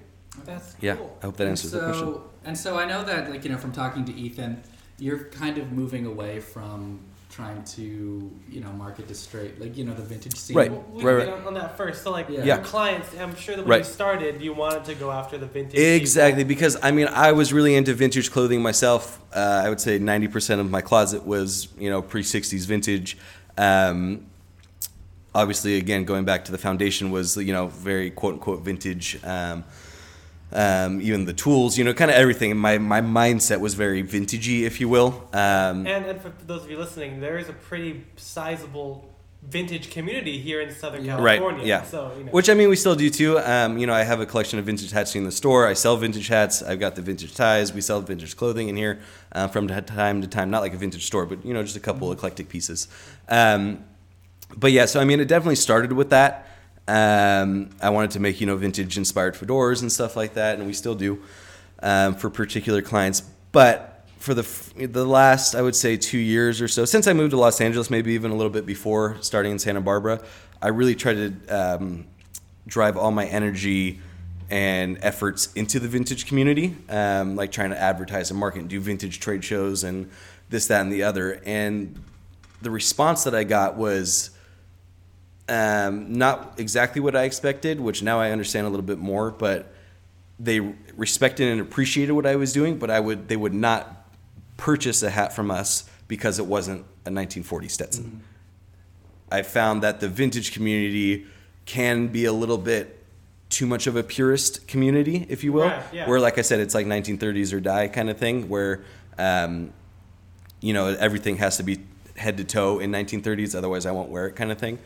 That's yeah cool. i hope that answers so, the question. And so I know that, like you know, from talking to Ethan, you're kind of moving away from trying to, you know, market to straight, like you know, the vintage scene. Right. Well, we Right, hit right. on, on that first. So, like, Yeah. your Yeah. clients, I'm sure that when you started, you wanted to go after the vintage. people. Exactly, because I mean, I was really into vintage clothing myself. Uh, I would say 90% of my closet was, you know, pre 60s vintage. Um, obviously, again, going back to the foundation was, you know, very quote unquote vintage. Um, um, even the tools, you know, kind of everything. My, my mindset was very vintagey, if you will. Um, And, and for those of you listening, there is a pretty sizable vintage community here in Southern Yeah. Right, California. yeah. So, you know. Which I mean, we still do too. Um, you know, I have a collection of vintage hats in the store. I sell vintage hats. I've got the vintage ties. We sell vintage clothing in here uh, from time to time. Not like a vintage store, but you know, just a couple eclectic pieces. Um, but yeah, so I mean, it definitely started with that. Um, I wanted to make you know vintage inspired fedoras and stuff like that, and we still do um, for particular clients. But for the the last, I would say, two years or so, since I moved to Los Angeles, maybe even a little bit before starting in Santa Barbara, I really tried to um, drive all my energy and efforts into the vintage community, um, like trying to advertise and market and do vintage trade shows and this, that, and the other. And the response that I got was um, not exactly what I expected, which now I understand a little bit more. But they respected and appreciated what I was doing, but I would they would not purchase a hat from us because it wasn't a 1940 Stetson. I found that the vintage community can be a little bit too much of a purist community, if you will. Right, yeah. Where, like I said, it's like 1930s or die kind of thing, where um, you know everything has to be head to toe in 1930s, otherwise I won't wear it, kind of thing.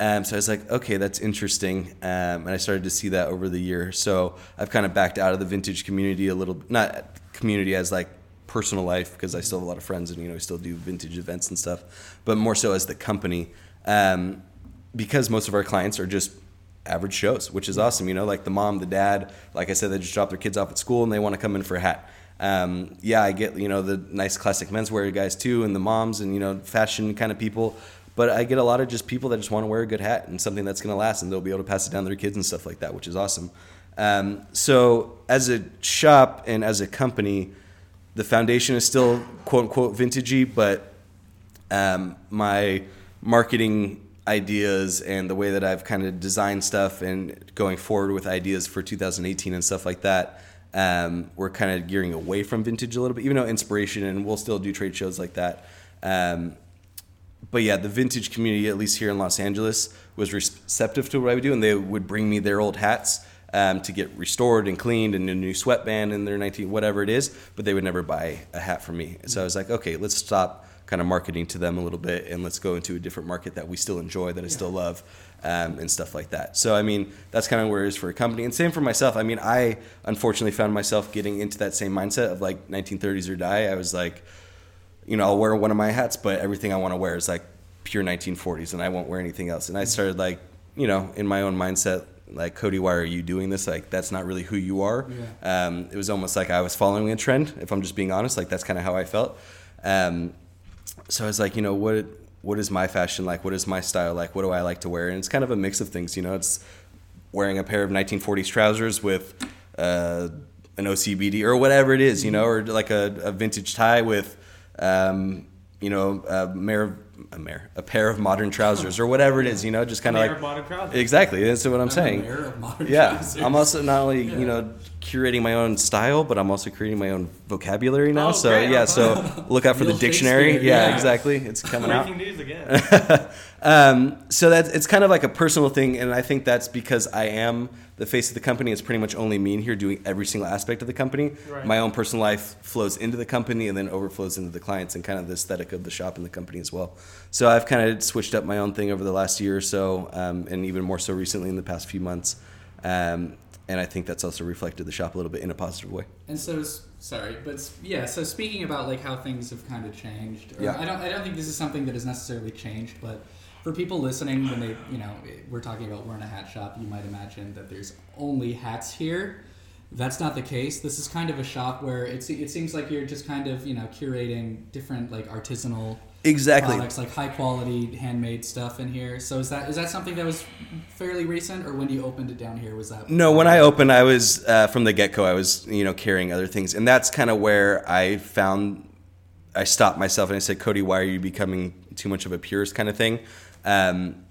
Um, so I was like, okay, that's interesting, um, and I started to see that over the year. So I've kind of backed out of the vintage community a little, not community as like personal life because I still have a lot of friends and you know we still do vintage events and stuff, but more so as the company, um, because most of our clients are just average shows, which is awesome. You know, like the mom, the dad, like I said, they just drop their kids off at school and they want to come in for a hat. Um, yeah, I get you know the nice classic menswear guys too, and the moms and you know fashion kind of people. But I get a lot of just people that just want to wear a good hat and something that's going to last, and they'll be able to pass it down to their kids and stuff like that, which is awesome. Um, so as a shop and as a company, the foundation is still quote unquote vintagey, but um, my marketing ideas and the way that I've kind of designed stuff and going forward with ideas for 2018 and stuff like that, um, we're kind of gearing away from vintage a little bit, even though inspiration and we'll still do trade shows like that. Um, but yeah, the vintage community, at least here in Los Angeles, was receptive to what I would do, and they would bring me their old hats um, to get restored and cleaned and a new sweatband in their 19 whatever it is, but they would never buy a hat from me. So I was like, okay, let's stop kind of marketing to them a little bit and let's go into a different market that we still enjoy, that I still love, um, and stuff like that. So I mean, that's kind of where it is for a company, and same for myself. I mean, I unfortunately found myself getting into that same mindset of like 1930s or die. I was like you know, I'll wear one of my hats, but everything I want to wear is like pure 1940s, and I won't wear anything else. And I started like, you know, in my own mindset, like Cody, why are you doing this? Like that's not really who you are. Yeah. Um, it was almost like I was following a trend. If I'm just being honest, like that's kind of how I felt. Um, so I was like, you know, what what is my fashion like? What is my style like? What do I like to wear? And it's kind of a mix of things. You know, it's wearing a pair of 1940s trousers with uh, an OCBD or whatever it is. You know, or like a, a vintage tie with um, you know, a a a pair of modern trousers or whatever it is, you know, just kind of like of modern trousers. exactly. That's what I'm I'm saying. aware of modern Yeah, trousers. I'm also not only Yeah. you know curating my own style, but I'm also creating my own vocabulary now. Oh, so great. yeah, so look out for the dictionary. Yeah, yeah. exactly. It's coming out. News again. um, so that's it's kind of like a personal thing, and I think that's because I am the face of the company. It's pretty much only me in here doing every single aspect of the company. Right. My own personal life flows into the company and then overflows into the clients and kind of the aesthetic of the shop and the company as well. So I've kind of switched up my own thing over the last year or so, um, and even more so recently in the past few months. Um, and I think that's also reflected the shop a little bit in a positive way. And so, sorry, but yeah. So speaking about like how things have kind of changed, Yeah. I don't, I don't think this is something that has necessarily changed, but for people listening, when they, you know, we're talking about we're in a hat shop, you might imagine that there's only hats here. That's not the case. This is kind of a shop where it's, it seems like you're just kind of, you know, curating different like artisanal Exactly. products, like high quality handmade stuff in here. So is that is that something that was fairly recent, or when you opened it down here, was that? No, when I opened, I was uh, from the get go. I was you know carrying other things, and that's kind of where I found I stopped myself and I said, Cody, why are you becoming too much of a purist kind of thing? Um,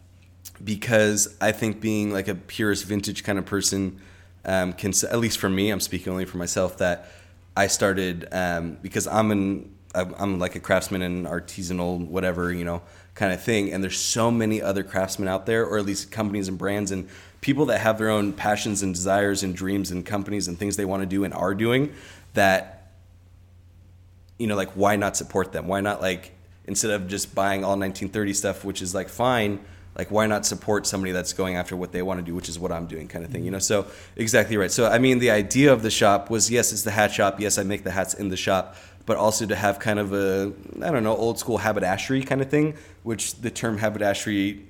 because I think being like a purist vintage kind of person um, can, at least for me, I'm speaking only for myself, that I started um, because I'm an I'm like a craftsman and artisanal whatever you know kind of thing, and there's so many other craftsmen out there, or at least companies and brands and people that have their own passions and desires and dreams and companies and things they want to do and are doing that you know, like why not support them? Why not like instead of just buying all 1930 stuff, which is like fine, like why not support somebody that's going after what they want to do, which is what I'm doing, kind of thing, you know? So exactly right. So I mean, the idea of the shop was yes, it's the hat shop. Yes, I make the hats in the shop, but also to have kind of a I don't know old school haberdashery kind of thing, which the term haberdashery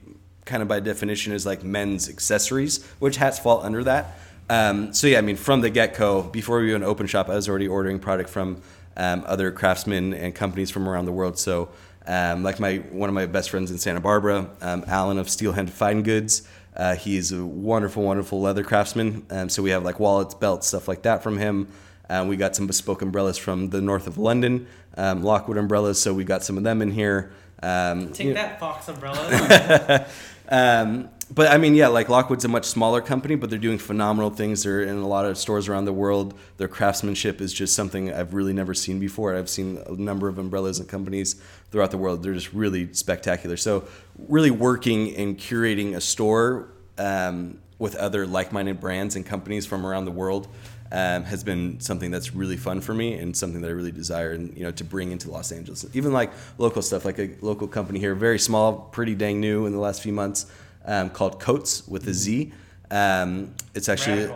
kind of by definition is like men's accessories, which hats fall under that. Um, so yeah, I mean, from the get go, before we even open shop, I was already ordering product from um, other craftsmen and companies from around the world. So um, like my one of my best friends in Santa Barbara, um, Alan of Steel Hand Fine Goods. Uh, he's a wonderful, wonderful leather craftsman. Um, so we have like wallets, belts, stuff like that from him. Um, we got some bespoke umbrellas from the north of London, um, Lockwood umbrellas. So we got some of them in here. Um, Take that, Fox umbrella. um, but I mean, yeah, like Lockwood's a much smaller company, but they're doing phenomenal things. They're in a lot of stores around the world. Their craftsmanship is just something I've really never seen before. I've seen a number of umbrellas and companies throughout the world. They're just really spectacular. So, really working and curating a store um, with other like-minded brands and companies from around the world um, has been something that's really fun for me and something that I really desire and you know to bring into Los Angeles. Even like local stuff, like a local company here, very small, pretty dang new in the last few months, um, called Coats with a Z. Um, it's actually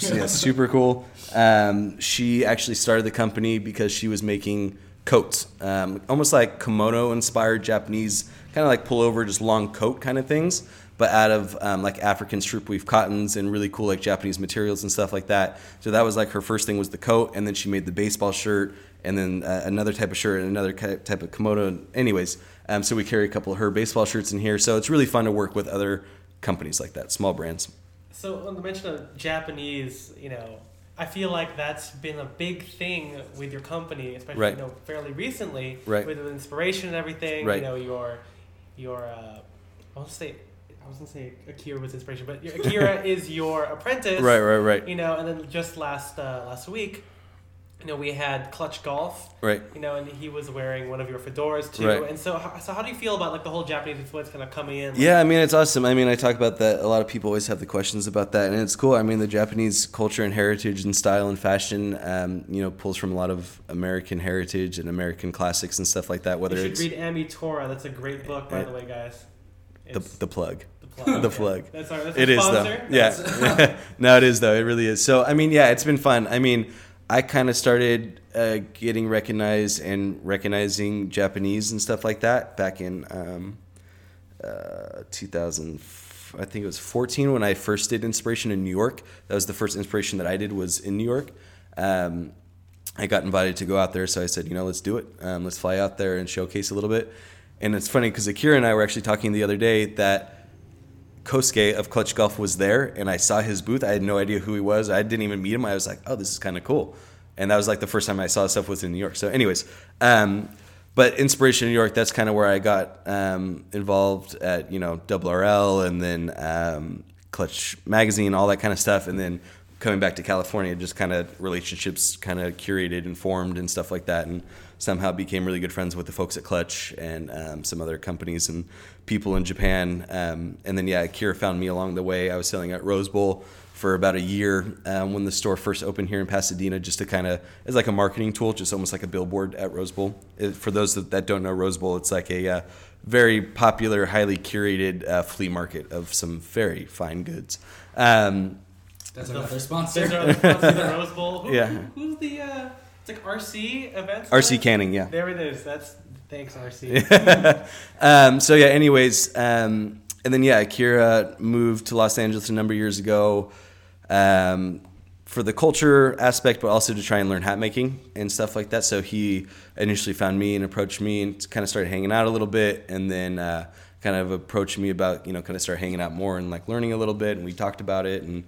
yeah, super cool. Um, she actually started the company because she was making coats, um, almost like kimono inspired Japanese, kind of like pullover, just long coat kind of things, but out of um, like African strip weave cottons and really cool like Japanese materials and stuff like that. So that was like her first thing was the coat, and then she made the baseball shirt, and then uh, another type of shirt and another type of kimono. Anyways, um, so we carry a couple of her baseball shirts in here. So it's really fun to work with other companies like that, small brands. So on the mention of Japanese, you know, I feel like that's been a big thing with your company, especially right. you know fairly recently, right. with inspiration and everything. Right. You know your your uh, I want to say I was gonna say Akira was inspiration, but Akira is your apprentice. Right, right, right. You know, and then just last uh, last week, you know, we had Clutch Golf. Right. You know, and he was wearing one of your fedoras too. Right. And so, so how do you feel about like the whole Japanese influence kind of coming in? Like, yeah, I mean, it's awesome. I mean, I talk about that. A lot of people always have the questions about that, and it's cool. I mean, the Japanese culture and heritage and style and fashion, um, you know, pulls from a lot of American heritage and American classics and stuff like that. Whether you should read Ametora. That's a great book, by the way, guys. the the plug. The plug. the plug. That's our, that's it is though. Yeah. no, it is though. It really is. So I mean, yeah, it's been fun. I mean, I kind of started uh, getting recognized and recognizing Japanese and stuff like that back in um, uh, 2000. I think it was 14 when I first did inspiration in New York. That was the first inspiration that I did was in New York. Um, I got invited to go out there, so I said, you know, let's do it. Um, let's fly out there and showcase a little bit. And it's funny because Akira and I were actually talking the other day that Kosuke of Clutch Golf was there, and I saw his booth. I had no idea who he was. I didn't even meet him. I was like, oh, this is kind of cool and that was like the first time I saw stuff was in New York. So, anyways, um, but Inspiration New York, that's kind of where I got um, involved at you know RL and then um, Clutch Magazine, all that kind of stuff, and then coming back to California, just kind of relationships kind of curated and formed and stuff like that, and somehow became really good friends with the folks at Clutch and um, some other companies and people in Japan. Um, and then yeah, Kira found me along the way. I was selling at Rose Bowl for about a year um, when the store first opened here in Pasadena, just to kind of as like a marketing tool, just almost like a billboard at Rose Bowl. It, for those that, that, don't know Rose Bowl, it's like a uh, very popular, highly curated uh, flea market of some very fine goods. Um, That's another sponsor. There's sponsor, the Rose Bowl. Who, yeah. Who, who's the? Uh, it's like RC events. RG Canning, yeah. There it is. That's thanks RC. um, so yeah. Anyways, um, and then yeah, Akira moved to Los Angeles a number of years ago um, for the culture aspect, but also to try and learn hat making and stuff like that. So he initially found me and approached me and kind of started hanging out a little bit, and then uh, kind of approached me about you know kind of start hanging out more and like learning a little bit, and we talked about it and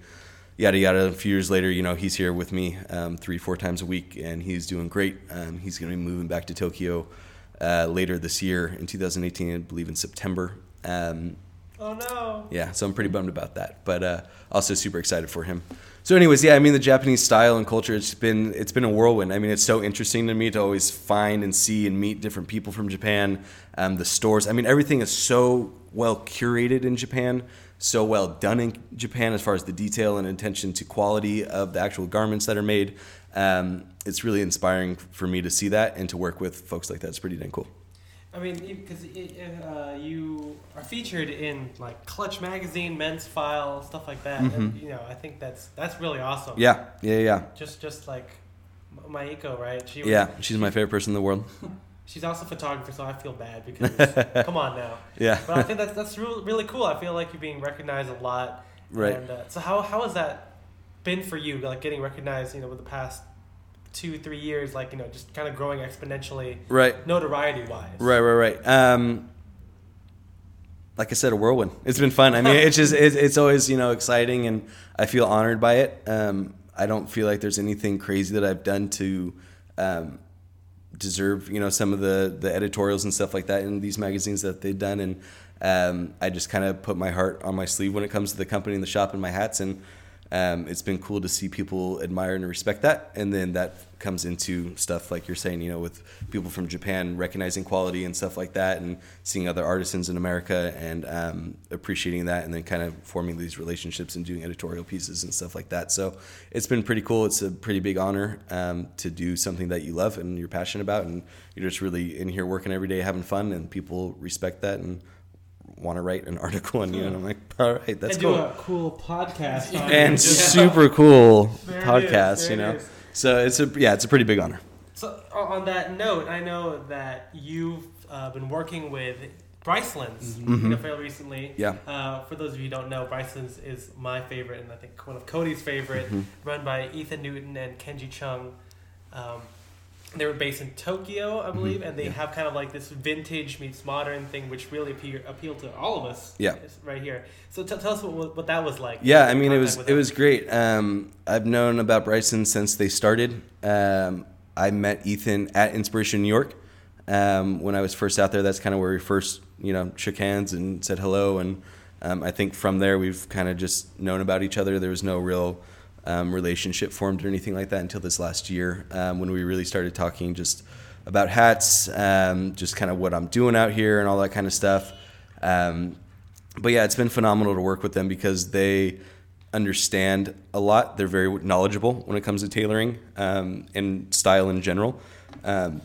yada yada. A few years later, you know, he's here with me um, three four times a week, and he's doing great. Um, he's going to be moving back to Tokyo uh, later this year in 2018, I believe in September. Um, Oh no. Yeah, so I'm pretty bummed about that, but uh, also super excited for him. So, anyways, yeah, I mean the Japanese style and culture. It's been it's been a whirlwind. I mean, it's so interesting to me to always find and see and meet different people from Japan. Um, the stores. I mean, everything is so well curated in Japan, so well done in Japan as far as the detail and attention to quality of the actual garments that are made. Um, it's really inspiring for me to see that and to work with folks like that. It's pretty dang cool. I mean, because uh, you are featured in like Clutch magazine, Men's File, stuff like that. Mm-hmm. And, you know, I think that's that's really awesome. Yeah, yeah, yeah. Just just like Maiko, right? She was, yeah, she's my favorite person in the world. she's also a photographer, so I feel bad because come on now. Yeah. But I think that's that's really really cool. I feel like you're being recognized a lot. Right. And, uh, so how how has that been for you? Like getting recognized, you know, with the past two three years like you know just kind of growing exponentially right notoriety wise right right right um like I said, a whirlwind. It's been fun. I mean, it's just it's, it's always you know exciting, and I feel honored by it. Um, I don't feel like there's anything crazy that I've done to um, deserve you know some of the the editorials and stuff like that in these magazines that they've done, and um, I just kind of put my heart on my sleeve when it comes to the company and the shop and my hats, and um, it's been cool to see people admire and respect that, and then that comes into stuff like you're saying, you know, with people from Japan recognizing quality and stuff like that, and seeing other artisans in America and um, appreciating that, and then kind of forming these relationships and doing editorial pieces and stuff like that. So it's been pretty cool. It's a pretty big honor um, to do something that you love and you're passionate about, and you're just really in here working every day, having fun, and people respect that and want to write an article on you, and I'm like, all right, that's and cool do a cool podcast. on and it. Just- super cool There podcast, you there it know. is. So it's a yeah, it's a pretty big honor. So on that note, I know that you've uh, been working with Brycelands, you know, fairly recently. Yeah. Uh, for those of you who don't know, Brycelands is my favorite, and I think one of Cody's favorite, run by Ethan Newton and Kenji Cheung. Um, they were based in Tokyo, I believe, and they Yeah. have kind of like this vintage meets modern thing, which really appeal, appealed to all of us. Yeah. Right here. So t- tell us what, what that was like. Yeah, I mean it was it them. was great. Um, I've known about Bryson since they started. Um, I met Ethan at Inspiration New York um, when I was first out there. That's kind of where we first you know shook hands and said hello, and um, I think from there we've kind of just known about each other. There was no real um, relationship formed or anything like that until this last year um, when we really started talking just about hats, um, just kind of what I'm doing out here and all that kind of stuff. Um, but yeah, it's been phenomenal to work with them because they understand a lot. They're very knowledgeable when it comes to tailoring um, and style in general. Um,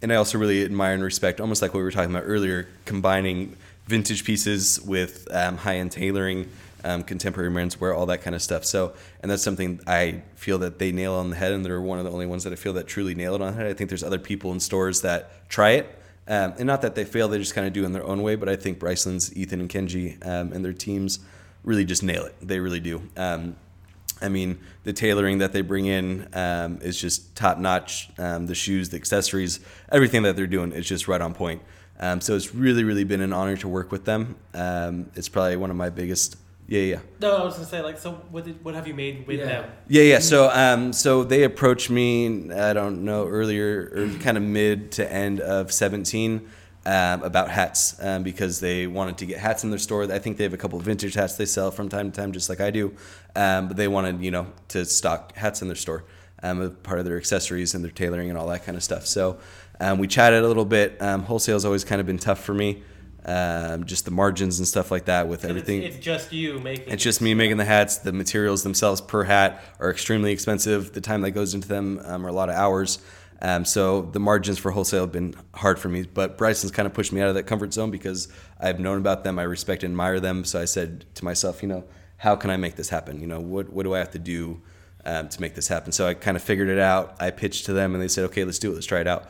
and I also really admire and respect, almost like what we were talking about earlier, combining vintage pieces with um, high-end tailoring, um, contemporary menswear, all that kind of stuff. So, and that's something I feel that they nail on the head, and they're one of the only ones that I feel that truly nail it on the head. I think there's other people in stores that try it, um, and not that they fail, they just kind of do in their own way. But I think Bryceland's, Ethan, and Kenji, um, and their teams really just nail it. They really do. Um, I mean, the tailoring that they bring in um, is just top notch. Um, the shoes, the accessories, everything that they're doing is just right on point. Um, so it's really, really been an honor to work with them. Um, it's probably one of my biggest. Yeah, yeah. No, I was gonna say like, so what did, what have you made with Yeah. them? Yeah, yeah. So, um, so they approached me. I don't know earlier or kind of mid to end of seventeen um, about hats um, because they wanted to get hats in their store. I think they have a couple of vintage hats they sell from time to time, just like I do. Um, but they wanted, you know, to stock hats in their store, um, as part of their accessories and their tailoring and all that kind of stuff. So um, we chatted a little bit. Um, wholesale's always kind of been tough for me, um, just the margins and stuff like that with And it's- everything. It's, just you making. It's just me making the hats. The materials themselves per hat are extremely expensive. The time that goes into them um, are a lot of hours. Um, so the margins for wholesale have been hard for me. But Bryson's kind of pushed me out of that comfort zone because I've known about them. I respect and admire them. So I said to myself, you know, how can I make this happen? You know, what what do I have to do um, to make this happen? So I kind of figured it out. I pitched to them, and they said, okay, let's do it. Let's try it out.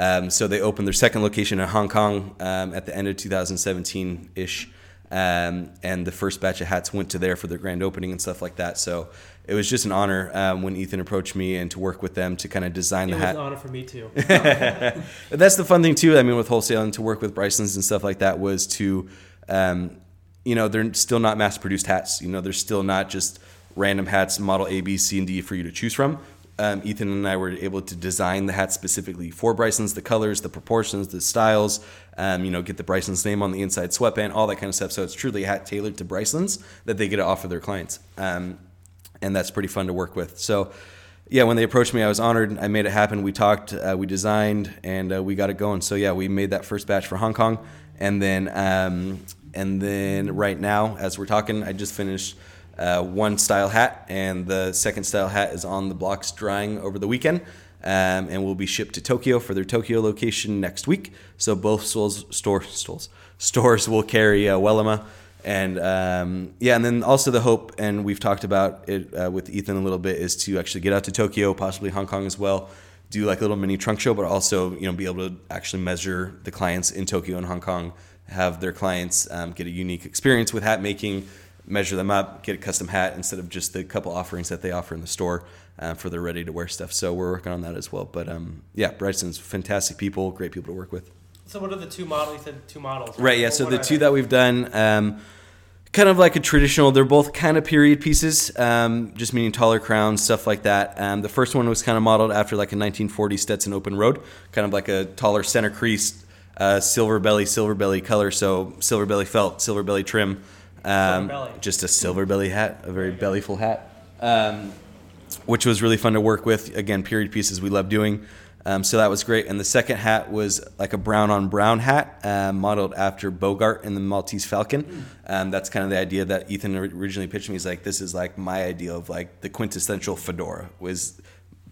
Um, so they opened their second location in Hong Kong um, at the end of 2017 ish. Um, and the first batch of hats went to there for their grand opening and stuff like that. So it was just an honor um, when Ethan approached me and to work with them to kind of design It the was hat. an honor for me too. That's the fun thing too. I mean, with wholesale and to work with Bryson's and stuff like that was to, um, you know, they're still not mass-produced hats. You know, they're still not just random hats, model A, B, C, and D for you to choose from. Um, Ethan and I were able to design the hat specifically for Bryson's, the colors, the proportions, the styles. Um, you know, get the Bryson's name on the inside sweatband, all that kind of stuff. So it's truly a hat tailored to Bryson's that they get to offer their clients, um, and that's pretty fun to work with. So yeah, when they approached me, I was honored. I made it happen. We talked, uh, we designed, and uh, we got it going. So yeah, we made that first batch for Hong Kong, and then um, and then right now, as we're talking, I just finished uh, one style hat, and the second style hat is on the blocks drying over the weekend. Um, and will be shipped to Tokyo for their Tokyo location next week. So both stores, store, stores, stores will carry uh, Wellema, and um, yeah, and then also the hope, and we've talked about it uh, with Ethan a little bit, is to actually get out to Tokyo, possibly Hong Kong as well, do like a little mini trunk show, but also you know be able to actually measure the clients in Tokyo and Hong Kong, have their clients um, get a unique experience with hat making, measure them up, get a custom hat instead of just the couple offerings that they offer in the store uh, for their ready to wear stuff. So we're working on that as well. But um, yeah, Bryson's fantastic people, great people to work with. so what are the two models? You said two models. Right. Yeah. What- So the two that we've done, um, kind of like a traditional. They're both kind of period pieces, um, just meaning taller crowns, stuff like that. Um, the first one was kind of modeled after like a 1940 Stetson open road, kind of like a taller center crease, uh, silver belly, silver belly color. So silver belly felt, silver belly trim. Um, just a silver belly hat, a very bellyful hat, um, which was really fun to work with. Again, period pieces we love doing. Um, so that was great. And the second hat was like a brown on brown hat, um, modeled after Bogart in the Maltese Falcon. Um, that's kind of the idea that Ethan originally pitched me. He's like, this is like my idea of like the quintessential fedora was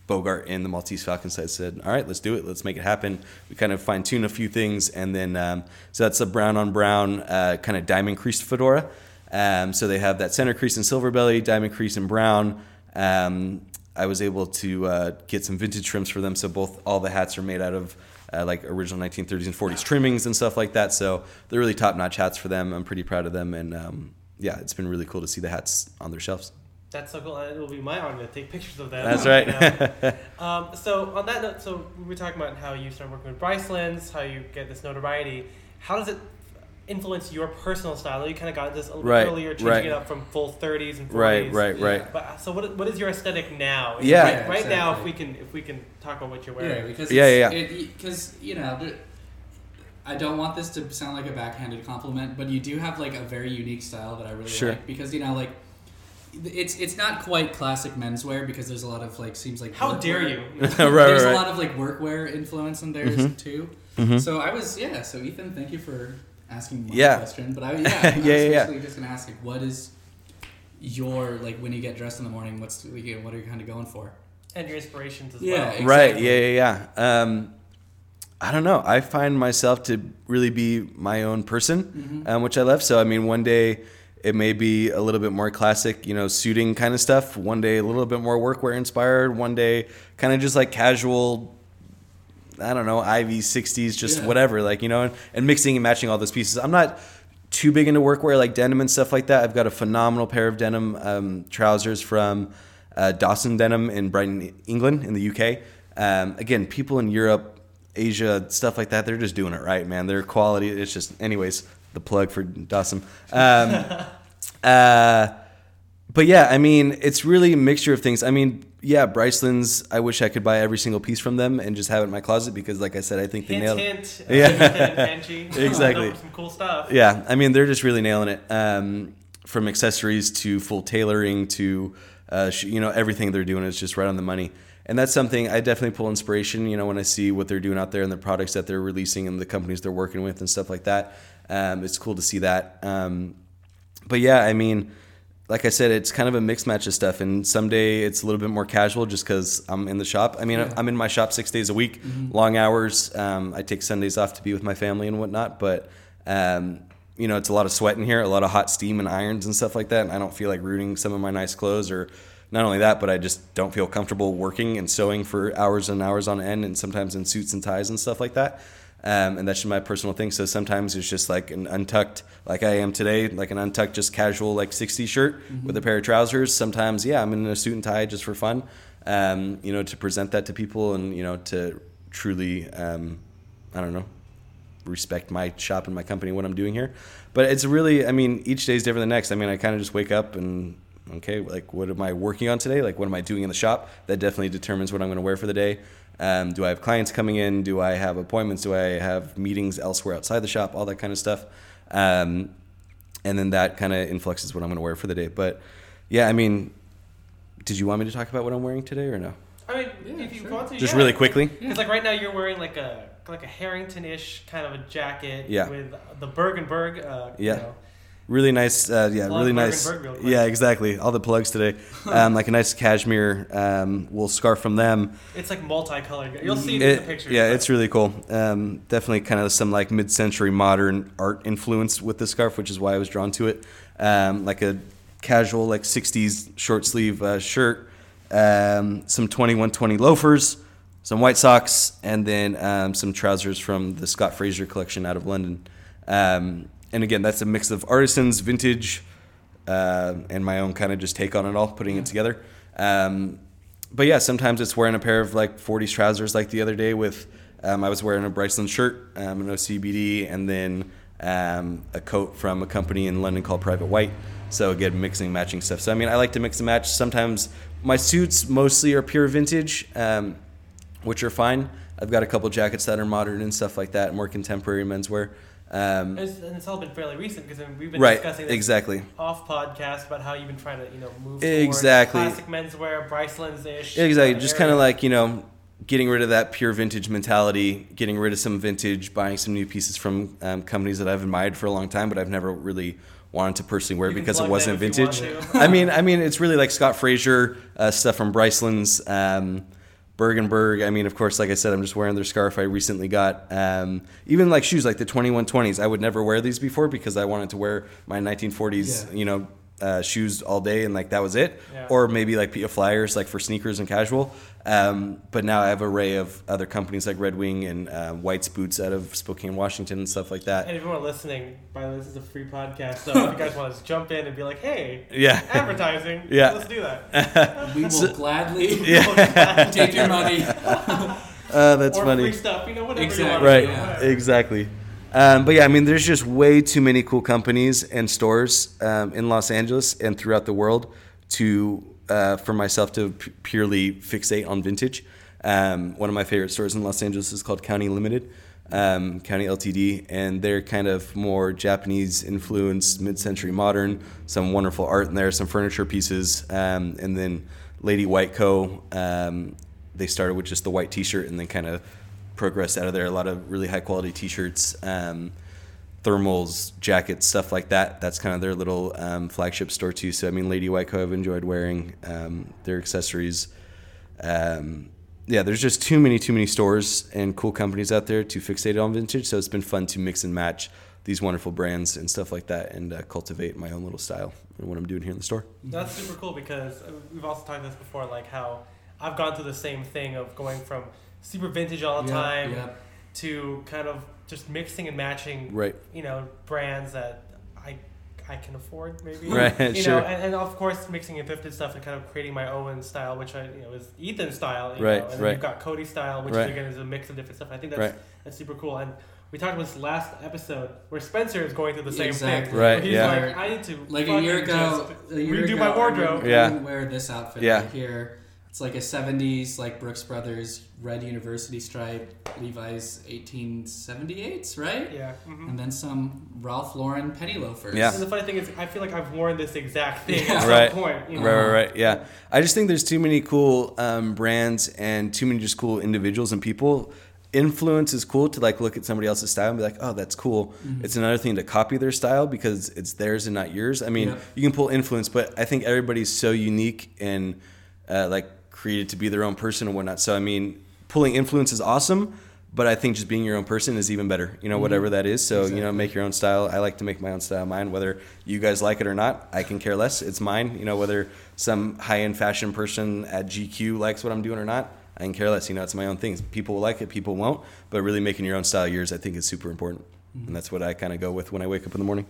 Bogart and the Maltese Falcon. I said, all right, let's do it. Let's make it happen. We kind of fine tune a few things. And then, um, so that's a brown on brown uh, kind of diamond creased fedora. Um, so they have that center crease in silver belly, diamond crease in brown. Um, I was able to uh, get some vintage trims for them. So both all the hats are made out of uh, like original 1930s and 40s trimmings and stuff like that. So they're really top notch hats for them. I'm pretty proud of them. And um, yeah, it's been really cool to see the hats on their shelves. That's so cool. and It will be my honor to take pictures of that. That's right. um, so on that note, so we were talking about how you started working with Brycelands, how you get this notoriety. How does it influence your personal style? You kind of got this a little Right, earlier, changing right. it up from full 30s and 40s. right, right, Yeah. right. But uh, so what, what is your aesthetic now? Yeah. Right, Yeah, right now, if we can if we can talk about what you're Yeah, wearing. because Yeah, yeah, it- Because you know, there- I don't want this to sound like a backhanded compliment, but you do have like a very unique style that I really Sure. like. Because you know, like it's it's not quite classic menswear because there's a lot of like seems like How workwear. dare you? right, there's right, a right. lot of like workwear influence in theirs Mhm. too. Mhm. So I was yeah. So Ethan, thank you for asking my Yeah. question. But I yeah, I Yeah, was yeah, yeah. basically just gonna ask like, what is your like when you get dressed in the morning? What's like, what are you kind of going for? and your inspirations as Yeah, well. exactly. Right. Yeah, yeah, yeah. Um, I don't know. I find myself to really be my own person, Mm-hmm. um, which I love. So, I mean, one day it may be a little bit more classic, you know, suiting kind of stuff. One day a little bit more workwear inspired. One day kind of just like casual. I don't know, Ivy 60s, just Yeah. whatever, like, you know, and, and mixing and matching all those pieces. I'm not too big into workwear like denim and stuff like that. I've got a phenomenal pair of denim um, trousers from uh, Dawson Denim in Brighton, England, in the UK. Um, again, people in Europe, Asia, stuff like that, they're just doing it right, man. Their quality, it's just, anyways, the plug for Dawson. Um, uh, but yeah, I mean, it's really a mixture of things. I mean, yeah, Bryceland's. I wish I could buy every single piece from them and just have it in my closet because, like I said, I think they Hint, nailed. hint. Yeah. Uh, Exactly. Some cool stuff. Yeah, I mean, they're just really nailing it. Um, from accessories to full tailoring to, uh, you know, everything they're doing is just right on the money. And that's something I definitely pull inspiration, you know, when I see what they're doing out there and the products that they're releasing and the companies they're working with and stuff like that. Um, it's cool to see that. Um, but yeah, I mean, like I said, it's kind of a mixed match of stuff. And someday it's a little bit more casual just because I'm in the shop. I mean, Yeah. I'm in my shop six days a week, long hours. Um, I take Sundays off to be with my family and whatnot. But, um, you know, it's a lot of sweat in here, a lot of hot steam and irons and stuff like that. And I don't feel like ruining some of my nice clothes or not only that, but I just don't feel comfortable working and sewing for hours and hours on end and sometimes in suits and ties and stuff like that. Um, and that's just my personal thing. So sometimes it's just like an untucked, like I am today, like an untucked, just casual, like 60s shirt with a pair of trousers. Sometimes, yeah, I'm in a suit and tie just for fun, um, you know, to present that to people and, you know, to truly, um, I don't know, respect my shop and my company, what I'm doing here. But it's really, I mean, each day is different than the next. I mean, I kind of just wake up and, okay, like, what am I working on today? Like, what am I doing in the shop? That definitely determines what I'm going to wear for the day. Um, do I have clients coming in? Do I have appointments? Do I have meetings elsewhere outside the shop? All that kind of stuff. Um, and then that kind of influxes what I'm going to wear for the day. But yeah, I mean, did you want me to talk about what I'm wearing today or no? I mean, Yeah, if you sure. want to, Just yeah. really quickly. Because like right now you're wearing like a like a Harrington-ish kind of a jacket Yeah. with the Bergenberg. Uh, Yeah. You know, Really nice, uh, yeah, really nice. Yeah, exactly. All the plugs today. Um, like a nice cashmere um, wool scarf from them. it's like multicolored. You'll see it, It- in the pictures. yeah, it's really cool. Um, definitely kind of some like mid-century modern art influence with the scarf, which is why I was drawn to it. Um, like a casual, like '60s short sleeve uh, shirt, um, some 2120 loafers, some white socks, and then um, some trousers from the Scott Fraser collection out of London. Um, and again, that's a mix of artisans, vintage, uh, and my own kind of just take on it all, putting it together. Um, but yeah, sometimes it's wearing a pair of like 40s trousers, like the other day with um, I was wearing a Bryceland shirt, um, an OCBD, and then um, a coat from a company in London called Private White. So again, mixing, matching stuff. So I mean, I like to mix and match. Sometimes my suits mostly are pure vintage, um, which are fine. I've got a couple jackets that are modern and stuff like that, more contemporary menswear. Um, It's, and it's all been fairly recent because we've been right, discussing this exactly. off podcast about how you've been trying to you know move Exactly. towards classic menswear, Bryceland's ish. Exactly. Just kind of like, you know, getting rid of that pure vintage mentality, getting rid of some vintage, buying some new pieces from um, companies that I've admired for a long time, but I've never really wanted to personally wear because it wasn't them if you vintage. I mean, I mean, it's really like Scott Fraser uh, stuff from Bryceland's, um, Bergenberg. I mean, of course, like I said, I'm just wearing their scarf I recently got. Um, even like shoes, like the 2120s. I would never wear these before because I wanted to wear my 1940s, Yeah. you know, uh, shoes all day and like that was it. Yeah. Or maybe like PF Flyers, like for sneakers and casual. Um, but now I have an array of other companies like Red Wing and uh, White's Boots out of Spokane, Washington, and stuff like that. And if you are listening, by the way, this is a free podcast, so if you guys want to jump in and be like, "Hey, Yeah. advertising, Yeah. let's do that." We will gladly Yeah. take your money. Uh, that's or funny. free stuff, you know, whatever Exactly, you want. Right, yeah. exactly. Um, but yeah, I mean, there's just way too many cool companies and stores um, in Los Angeles and throughout the world to uh, for myself to p- purely fixate on vintage. Um, one of my favorite stores in Los Angeles is called County Limited, um, County Ltd, and they're kind of more Japanese influenced, mid-century modern. Some wonderful art in there, some furniture pieces, um, and then Lady White Co. Um, they started with just the white T-shirt and then kind of progressed out of there. A lot of really high quality T-shirts, um, thermals, jackets, stuff like that. That's kind of their little um, flagship store too. So I mean, Lady Whiteco, I've enjoyed wearing um, their accessories. Um, yeah, there's just too many, too many stores and cool companies out there to fixate on vintage. So it's been fun to mix and match these wonderful brands and stuff like that, and uh, cultivate my own little style and what I'm doing here in the store. That's super cool because uh, we've also talked this before, like how I've gone through the same thing of going from super vintage all the Yeah, time yeah. to kind of just mixing and matching, Right. you know, brands that I I can afford maybe. Right, You sure. know, and, and of course mixing and thrifted stuff and kind of creating my own style, which I you know is Ethan's style. You Right, know, and then right. you've got Cody's style, which Right. is again is a mix of different stuff. I think that's Right. that's super cool. And we talked about this last episode where Spencer is going through the same Exactly. thing. Right, He's yeah. like, I need to Like a fucking year ago, just a year redo ago, my wardrobe. wouldn't- Yeah. Wear this outfit Yeah. right here. It's like a '70s, like Brooks Brothers red university stripe, Levi's 1878s, right? Yeah. mhm. And then some Ralph Lauren penny loafers. Yeah. And the funny thing is, I feel like I've worn this exact thing Yeah. at some Right. point. You know? Right, right, right. Yeah. I just think there's too many cool um, brands and too many just cool individuals and people. Influence is cool to like look at somebody else's style and be like, oh, that's cool. It's another thing to copy their style because it's theirs and not yours. I mean, Yep. you can pull influence, but I think everybody's so unique and uh, like created to be their own person and whatnot. So I mean, pulling influence is awesome, but I think just being your own person is even better. You know, whatever that is. So you know, make your own style. I like to make my own style mine. Whether you guys like it or not, I can care less. It's mine. You know, whether some high end fashion person at GQ likes what I'm doing or not, I can care less. You know, it's my own things. People will like it, people won't. But really making your own style yours, I think, is super important. And that's what I kind of go with when I wake up in the morning.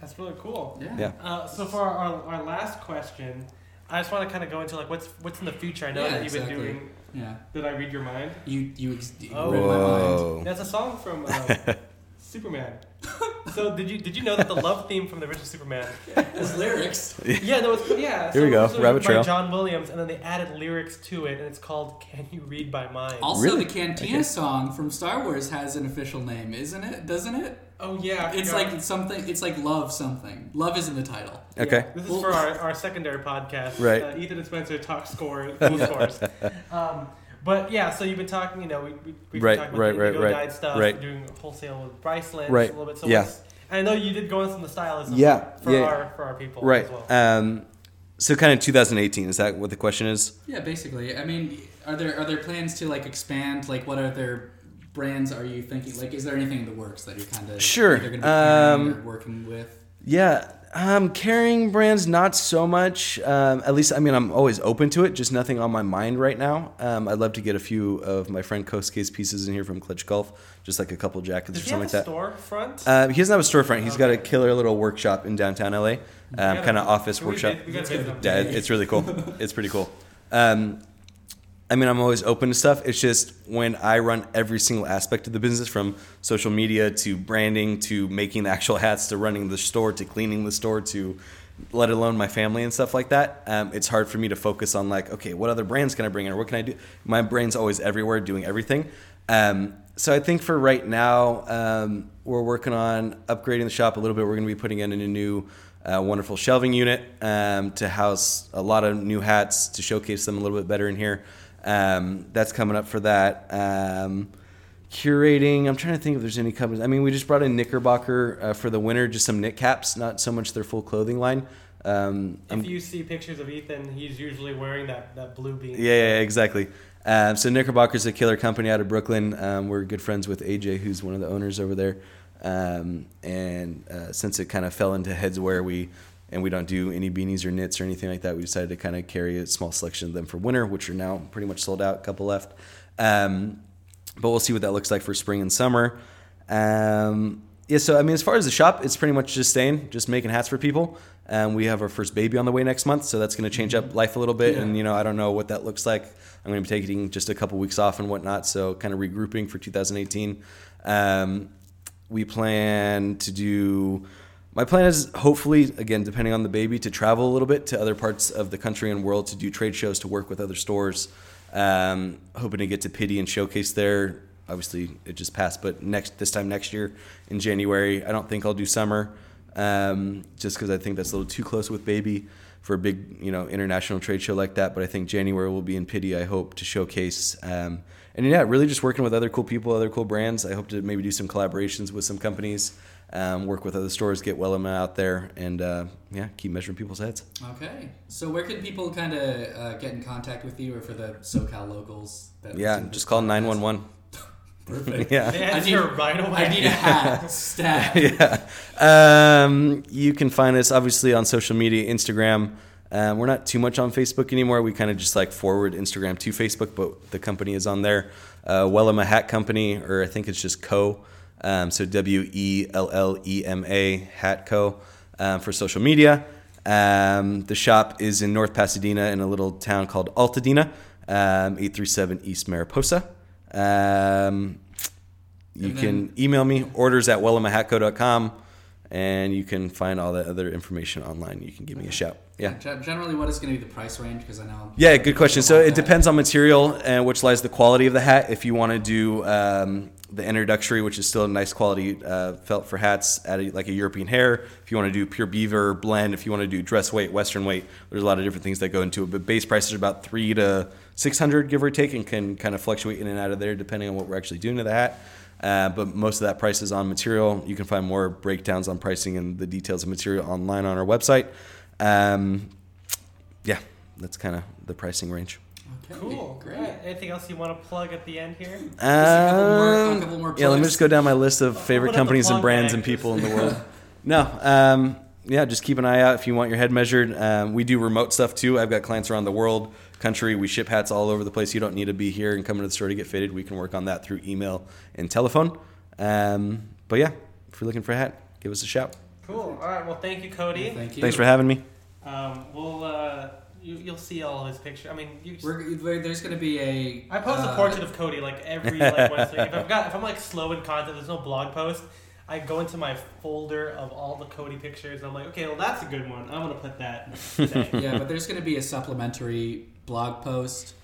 That's really cool. Yeah. Yeah. Uh, so for our, our last question, I just want to kind of go into like what's what's in the future. I know Yeah, that you've exactly. been doing. Yeah. Did I read your mind? You you, ex- you Oh. read my mind. Whoa. That's a song from um, Superman. so did you did you know that the love theme from the original Superman? His lyrics. Yeah, no, it's, yeah. Here we so go, it was Rabbit by Trail. John Williams, and then they added lyrics to it, and it's called "Can You Read My Mind." Also, Really? the Cantina song from Star Wars has an official name, isn't it? Doesn't it? Oh yeah, I It's like something. It's like love something. Love is in the title. Okay. Yeah, this is Well- for our, our secondary podcast. Right. Uh, Ethan and Spencer talk score, scores. Um, but yeah, so you've been talking, you know, we, we, we've Right, been talking right, about right, the right, guide stuff, right. doing wholesale with Bryceland Right, a little bit. So yeah. and I know you did go into the stylism Yeah, for, yeah. our, for our people Right. as well. Um, so kind of 2018. Is that what the question is? Yeah, basically. I mean, are there are there plans to like expand? Like, what other brands are you thinking? Like, is there anything in the works that you're kind of Sure, Either gonna be um, or working with? Yeah, um, carrying brands, not so much. Um, at least, I mean, I'm always open to it. Just nothing on my mind right now. Um, I'd love to get a few of my friend Kosuke's pieces in here from Clutch Golf, just like a couple jackets Does or he have something a like that. storefront? Uh, he doesn't have a storefront. He's got a killer little workshop in downtown LA, um, kind of office Can we workshop. we gotta Let's visit. Yeah, it's really cool. It's pretty cool. I mean, I'm always open to stuff. It's just when I run every single aspect of the business from social media to branding to making the actual hats to running the store to cleaning the store to let alone my family and stuff like that. Um, it's hard for me to focus on like, okay, what other brands can I bring in or what can I do? My brain's always everywhere doing everything. Um, so I think for right now, um, we're working on upgrading the shop a little bit. We're going to be putting in a new, uh, wonderful shelving unit um, to house a lot of new hats to showcase them a little bit better in here. Um, that's coming up for that. Um, curating. I'm trying to think if there's any companies. I mean, we just brought in Knickerbocker uh, for the winter, just some knit caps, not so much their full clothing line. Um, I'm- If you see pictures of Ethan, he's usually wearing that, that blue bean. yeah, yeah, exactly. Um, so Knickerbocker's a killer company out of Brooklyn. Um, we're good friends with AJ, who's one of the owners over there. Um, and uh, since it kind of fell into heads where we and we don't do any beanies or knits or anything like that, we decided to kind of carry a small selection of them for winter, which are now pretty much sold out. A couple left, um, but we'll see what that looks like for spring and summer. Um, yeah, so I mean, as far as the shop, it's pretty much just staying, just making hats for people. Um, we have our first baby on the way next month, so that's going to change up life a little bit. Yeah. And you know, I don't know what that looks like. I'm going to be taking just a couple weeks off and whatnot, so kind of regrouping for 2018. Um, we plan to do. My plan is hopefully, again, depending on the baby, to travel a little bit to other parts of the country and world to do trade shows, to work with other stores. Um, hoping to get to Pitti and showcase there. Obviously, it just passed, but next this time next year in January, I don't think I'll do summer, um, just because I think that's a little too close with baby for a big, you know, international trade show like that. But I think January will be in Pitti. I hope to showcase. Um, and yeah, really just working with other cool people, other cool brands. I hope to maybe do some collaborations with some companies, um, work with other stores, get Wellema out there, and uh, yeah, keep measuring people's heads. Okay. So where can people kind of uh, get in contact with you, or for the SoCal locals? That Yeah, just call 911. Perfect. Yeah. The I answer need- right away. I need a hat. Stat. yeah. Um, you can find us obviously on social media, Instagram. Um, we're not too much on Facebook anymore. We kind of just like forward Instagram to Facebook, but the company is on there. Uh, Wellema Hat Company, or I think it's just Co. Um, so W E L L E M A Hat Co. Um, for social media. Um, the shop is in North Pasadena in a little town called Altadena, um, 837 East Mariposa. Um, you And can email me orders at wellemahatco.com and you can find all that other information online. You can give me a shout. Yeah. Generally, what is going to be the price range? Because I know. Yeah, good question. So it depends on material and which lies the quality of the hat. If you want to do um, the introductory, which is still a nice quality uh, felt for hats at a, like a European hair. If you want to do pure beaver blend, if you want to do dress weight, western weight, there's a lot of different things that go into it. But base prices are about three to six hundred, give or take, and can kind of fluctuate in and out of there depending on what we're actually doing to the hat. Uh, but most of that price is on material. You can find more breakdowns on pricing and the details of material online on our website. Um, yeah, that's kind of the pricing range. Okay, Cool. Great. Alright, Anything else you want to plug at the end here? a couple more- a Um, couple more yeah, let me just go down my list of favorite Open up the companies and brands bag, and people in the world. No, um, yeah, just keep an eye out if you want your head measured. Um, we do remote stuff too. I've got clients around the world, country. We ship hats all over the place. You don't need to be here and come into the store to get fitted. We can work on that through email and telephone. Um, but yeah, if you're looking for a hat, give us a shout. Cool. All right. Well, thank you, Cody. Thank you. Thanks for having me. Um, we'll uh, you, you'll see all his pictures. I mean, you. We're, we're- there's going to be a. I post a uh, portrait of Cody like every like Wednesday. If I've got if I'm like slow in content, there's no blog post. I go into my folder of all the Cody pictures. And I'm like, okay, well that's a good one. I'm gonna put that. today. yeah, but there's going to be a supplementary blog post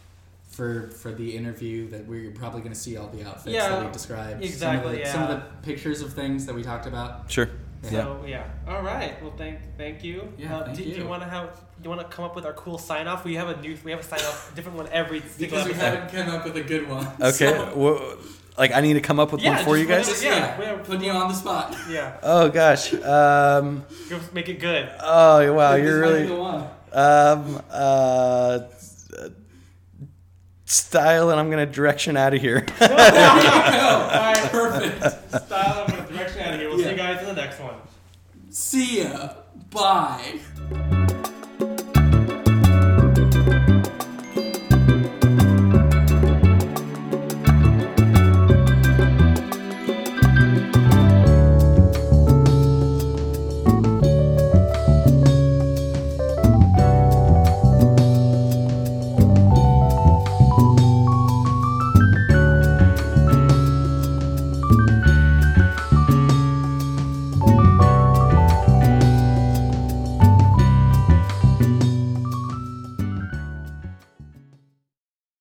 for for the interview that we're probably going to see all the outfits Yeah, that we described. exactly, Some of, the, some of yeah. the pictures of things that we talked about. Sure. Yeah. So yeah. All right. Well, thank thank you. Yeah, Uh, thank do, do you you. want to have you want to come up with our cool sign off? We have a new we have a sign off different one every single Because we haven't come up with a good one. Okay. So- well, like I need to come up with Yeah, one for you guys. whatever- yeah, Yeah, we- putting you on the spot. Yeah. Oh gosh. Um, Go Make it good. oh wow, This you're really. Um, uh, style, and I'm gonna direction out of here. All right. Perfect. Style. See ya. Bye.